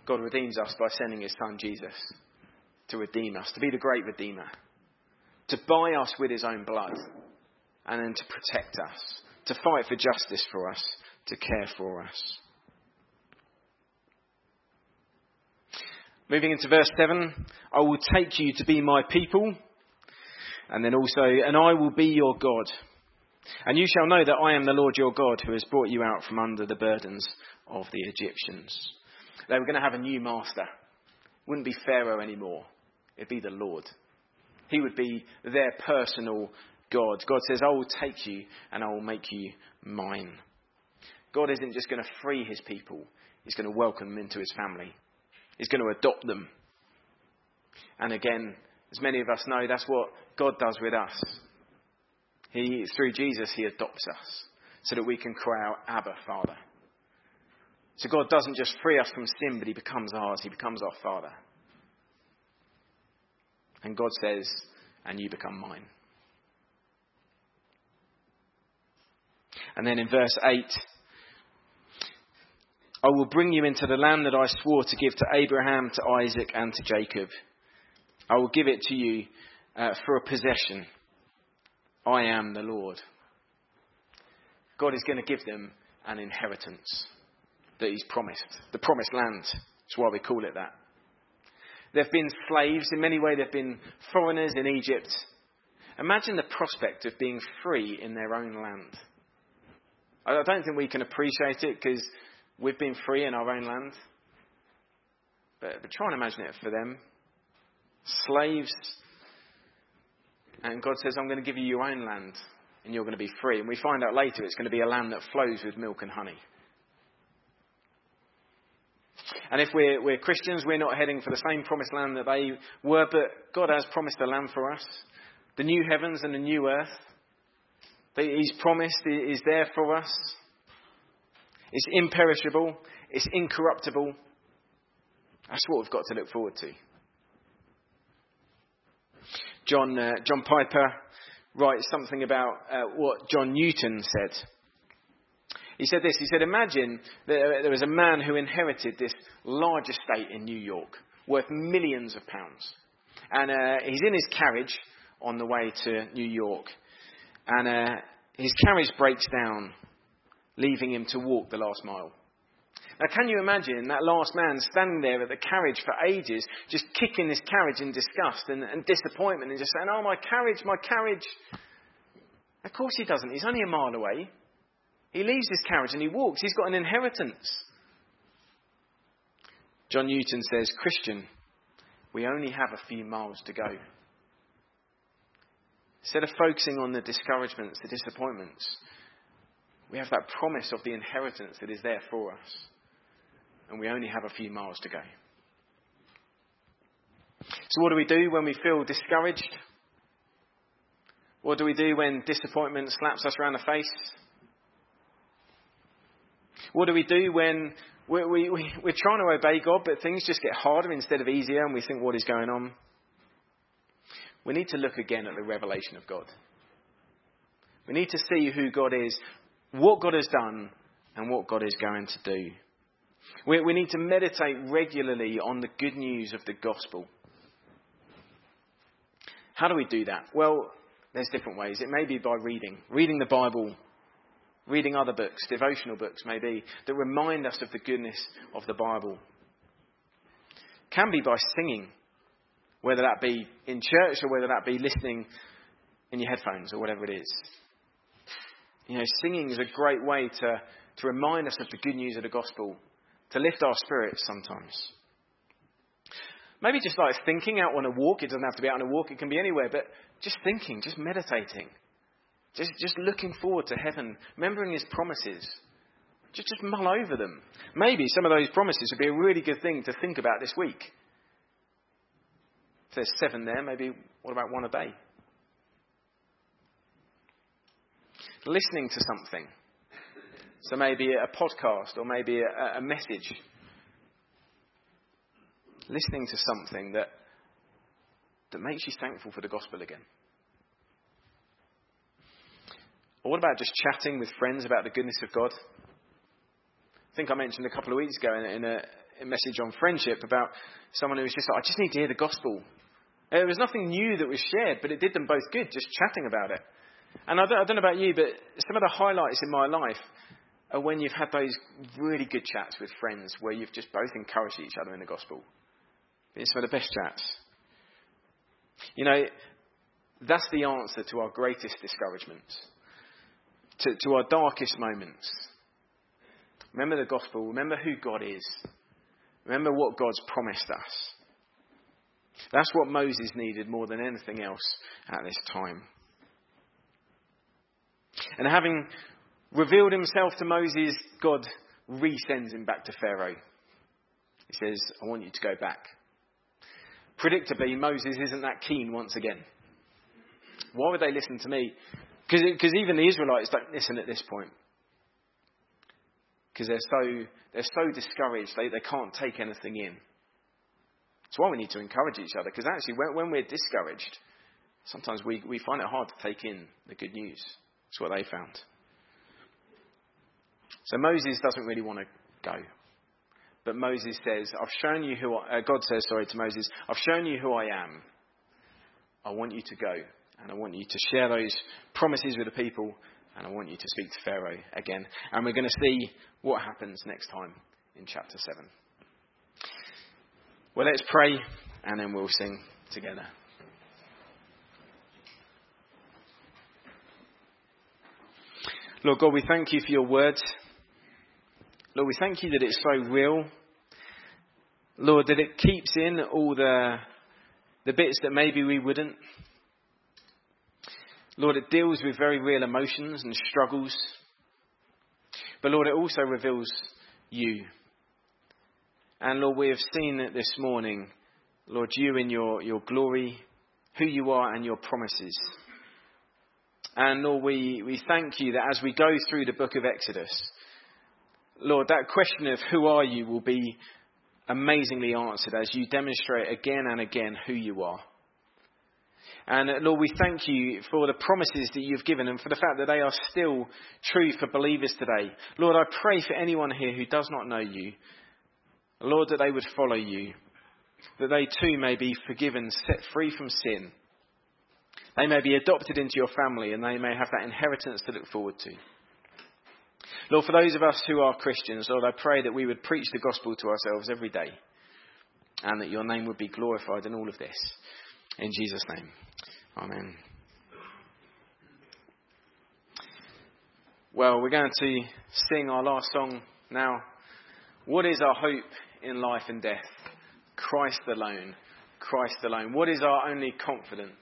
God redeems us by sending His Son Jesus to redeem us, to be the great Redeemer, to buy us with His own blood, and then to protect us, to fight for justice for us, to care for us. Moving into verse 7, I will take you to be my people. And then also, and I will be your God. And you shall know that I am the Lord your God who has brought you out from under the burdens of the Egyptians. They were going to have a new master. Wouldn't be Pharaoh anymore. It'd be the Lord. He would be their personal God. God says, I will take you and I will make you mine. God isn't just going to free his people, he's going to welcome them into his family. He's going to adopt them. And again, as many of us know, that's what God does with us. He, through Jesus, He adopts us so that we can cry out, Abba, Father. So God doesn't just free us from sin, but He becomes ours. He becomes our Father. And God says, and you become mine. And then in verse 8, I will bring you into the land that I swore to give to Abraham, to Isaac, and to Jacob. I will give it to you uh, for a possession. I am the Lord. God is going to give them an inheritance that He's promised. The promised land. That's why we call it that. They've been slaves. In many ways, they've been foreigners in Egypt. Imagine the prospect of being free in their own land. I don't think we can appreciate it because We've been free in our own land. But, but try and imagine it for them. Slaves. And God says, I'm going to give you your own land and you're going to be free. And we find out later it's going to be a land that flows with milk and honey. And if we're, we're Christians, we're not heading for the same promised land that they were, but God has promised a land for us the new heavens and the new earth. He's promised is there for us. It's imperishable. It's incorruptible. That's what we've got to look forward to. John, uh, John Piper writes something about uh, what John Newton said. He said this. He said, Imagine that there was a man who inherited this large estate in New York worth millions of pounds. And uh, he's in his carriage on the way to New York. And uh, his carriage breaks down leaving him to walk the last mile. Now, can you imagine that last man standing there at the carriage for ages, just kicking his carriage in disgust and, and disappointment and just saying, Oh, my carriage, my carriage. Of course he doesn't. He's only a mile away. He leaves his carriage and he walks. He's got an inheritance. John Newton says, Christian, we only have a few miles to go. Instead of focusing on the discouragements, the disappointments, we have that promise of the inheritance that is there for us. And we only have a few miles to go. So, what do we do when we feel discouraged? What do we do when disappointment slaps us around the face? What do we do when we, we, we, we're trying to obey God, but things just get harder instead of easier, and we think, what is going on? We need to look again at the revelation of God. We need to see who God is, what God has done, and what God is going to do. We, we need to meditate regularly on the good news of the gospel. How do we do that? Well, there's different ways. It may be by reading, reading the Bible, reading other books, devotional books maybe, that remind us of the goodness of the Bible. Can be by singing, whether that be in church or whether that be listening in your headphones or whatever it is. You know, singing is a great way to, to remind us of the good news of the gospel, to lift our spirits sometimes. Maybe just like thinking out on a walk. It doesn't have to be out on a walk, it can be anywhere, but just thinking, just meditating. Just, just looking forward to heaven, remembering his promises. Just, just mull over them. Maybe some of those promises would be a really good thing to think about this week. If there's seven there, maybe what about one a day? Listening to something. So maybe a podcast or maybe a, a message listening to something that, that makes you thankful for the gospel again? Or what about just chatting with friends about the goodness of God? I think I mentioned a couple of weeks ago in, in a, a, message on friendship about someone who was just like, I just need to hear the gospel. There was nothing new that was shared, but it did them both good, just chatting about it. And I don't, I don't know about you, but some of the highlights in my life are when you've had those really good chats with friends where you've just both encouraged each other in the gospel. It's for the best chats. You know, that's the answer to our greatest discouragements, to, to our darkest moments. Remember the gospel. Remember who God is. Remember what God's promised us. That's what Moses needed more than anything else at this time. And having revealed himself to Moses, God resends him back to Pharaoh. He says, I want you to go back. Predictably, Moses isn't that keen once again. Why would they listen to me? Because even the Israelites don't listen at this point. Because they're so, they're so discouraged, they, they can't take anything in. That's why we need to encourage each other. Because actually, when, when we're discouraged, sometimes we, we find it hard to take in the good news. That's what they found. So Moses doesn't really want to go. But Moses says, I've shown you who I, uh, God says, sorry, to Moses, I've shown you who I am. I want you to go. And I want you to share those promises with the people. And I want you to speak to Pharaoh again. And we're going to see what happens next time in chapter 7. Well, let's pray and then we'll sing together. Lord God, we thank you for your words. Lord, we thank you that it's so real. Lord, that it keeps in all the, the bits that maybe we wouldn't. Lord, it deals with very real emotions and struggles. But Lord, it also reveals you. And Lord, we have seen it this morning, Lord, you in your, your glory, who you are and your promises. And Lord, we, we thank you that as we go through the book of Exodus, Lord, that question of who are you will be amazingly answered as you demonstrate again and again who you are. And uh, Lord, we thank you for the promises that you've given and for the fact that they are still true for believers today. Lord, I pray for anyone here who does not know you, Lord, that they would follow you, that they too may be forgiven, set free from sin. They may be adopted into your family and they may have that inheritance to look forward to. Lord, for those of us who are Christians, Lord, I pray that we would preach the gospel to ourselves every day and that your name would be glorified in all of this. In Jesus' name. Amen. Well, we're going to sing our last song now. What is our hope in life and death? Christ alone. Christ alone. What is our only confidence?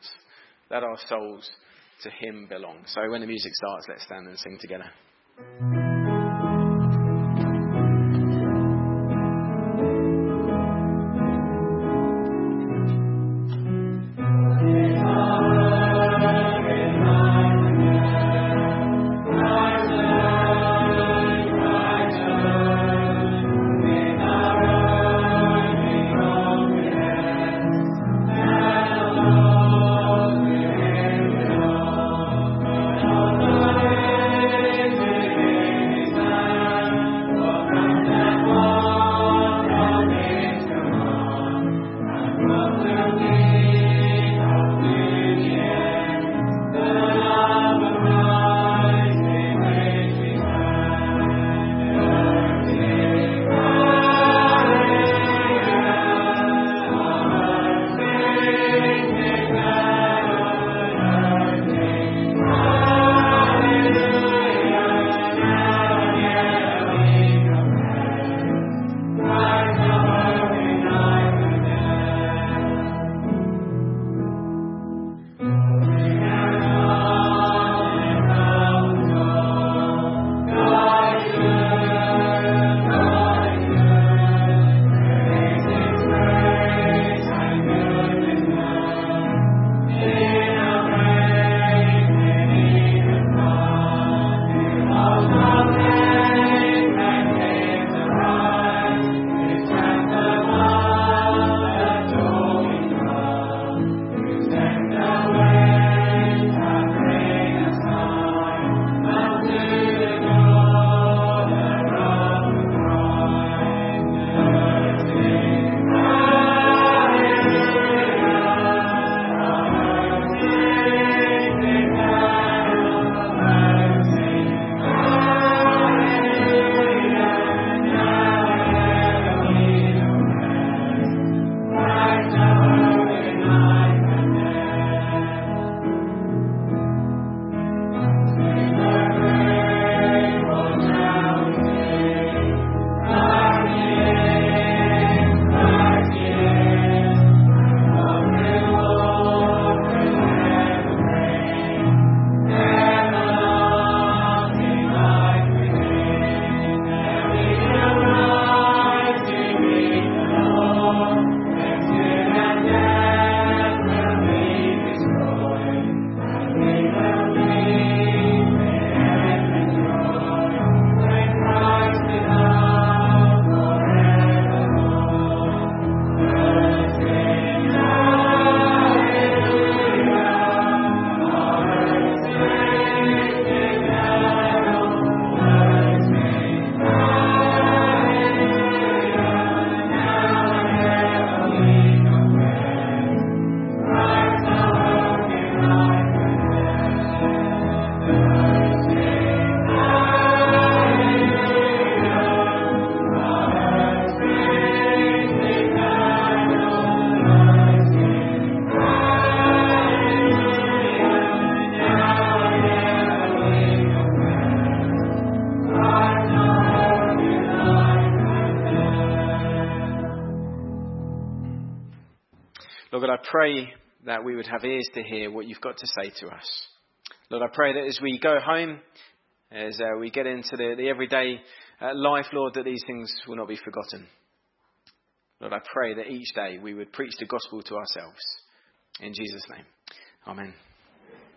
That our souls to Him belong. So when the music starts, let's stand and sing together. Have ears to hear what you've got to say to us. Lord, I pray that as we go home, as uh, we get into the, the everyday uh, life, Lord, that these things will not be forgotten. Lord, I pray that each day we would preach the gospel to ourselves. In Jesus' name, Amen.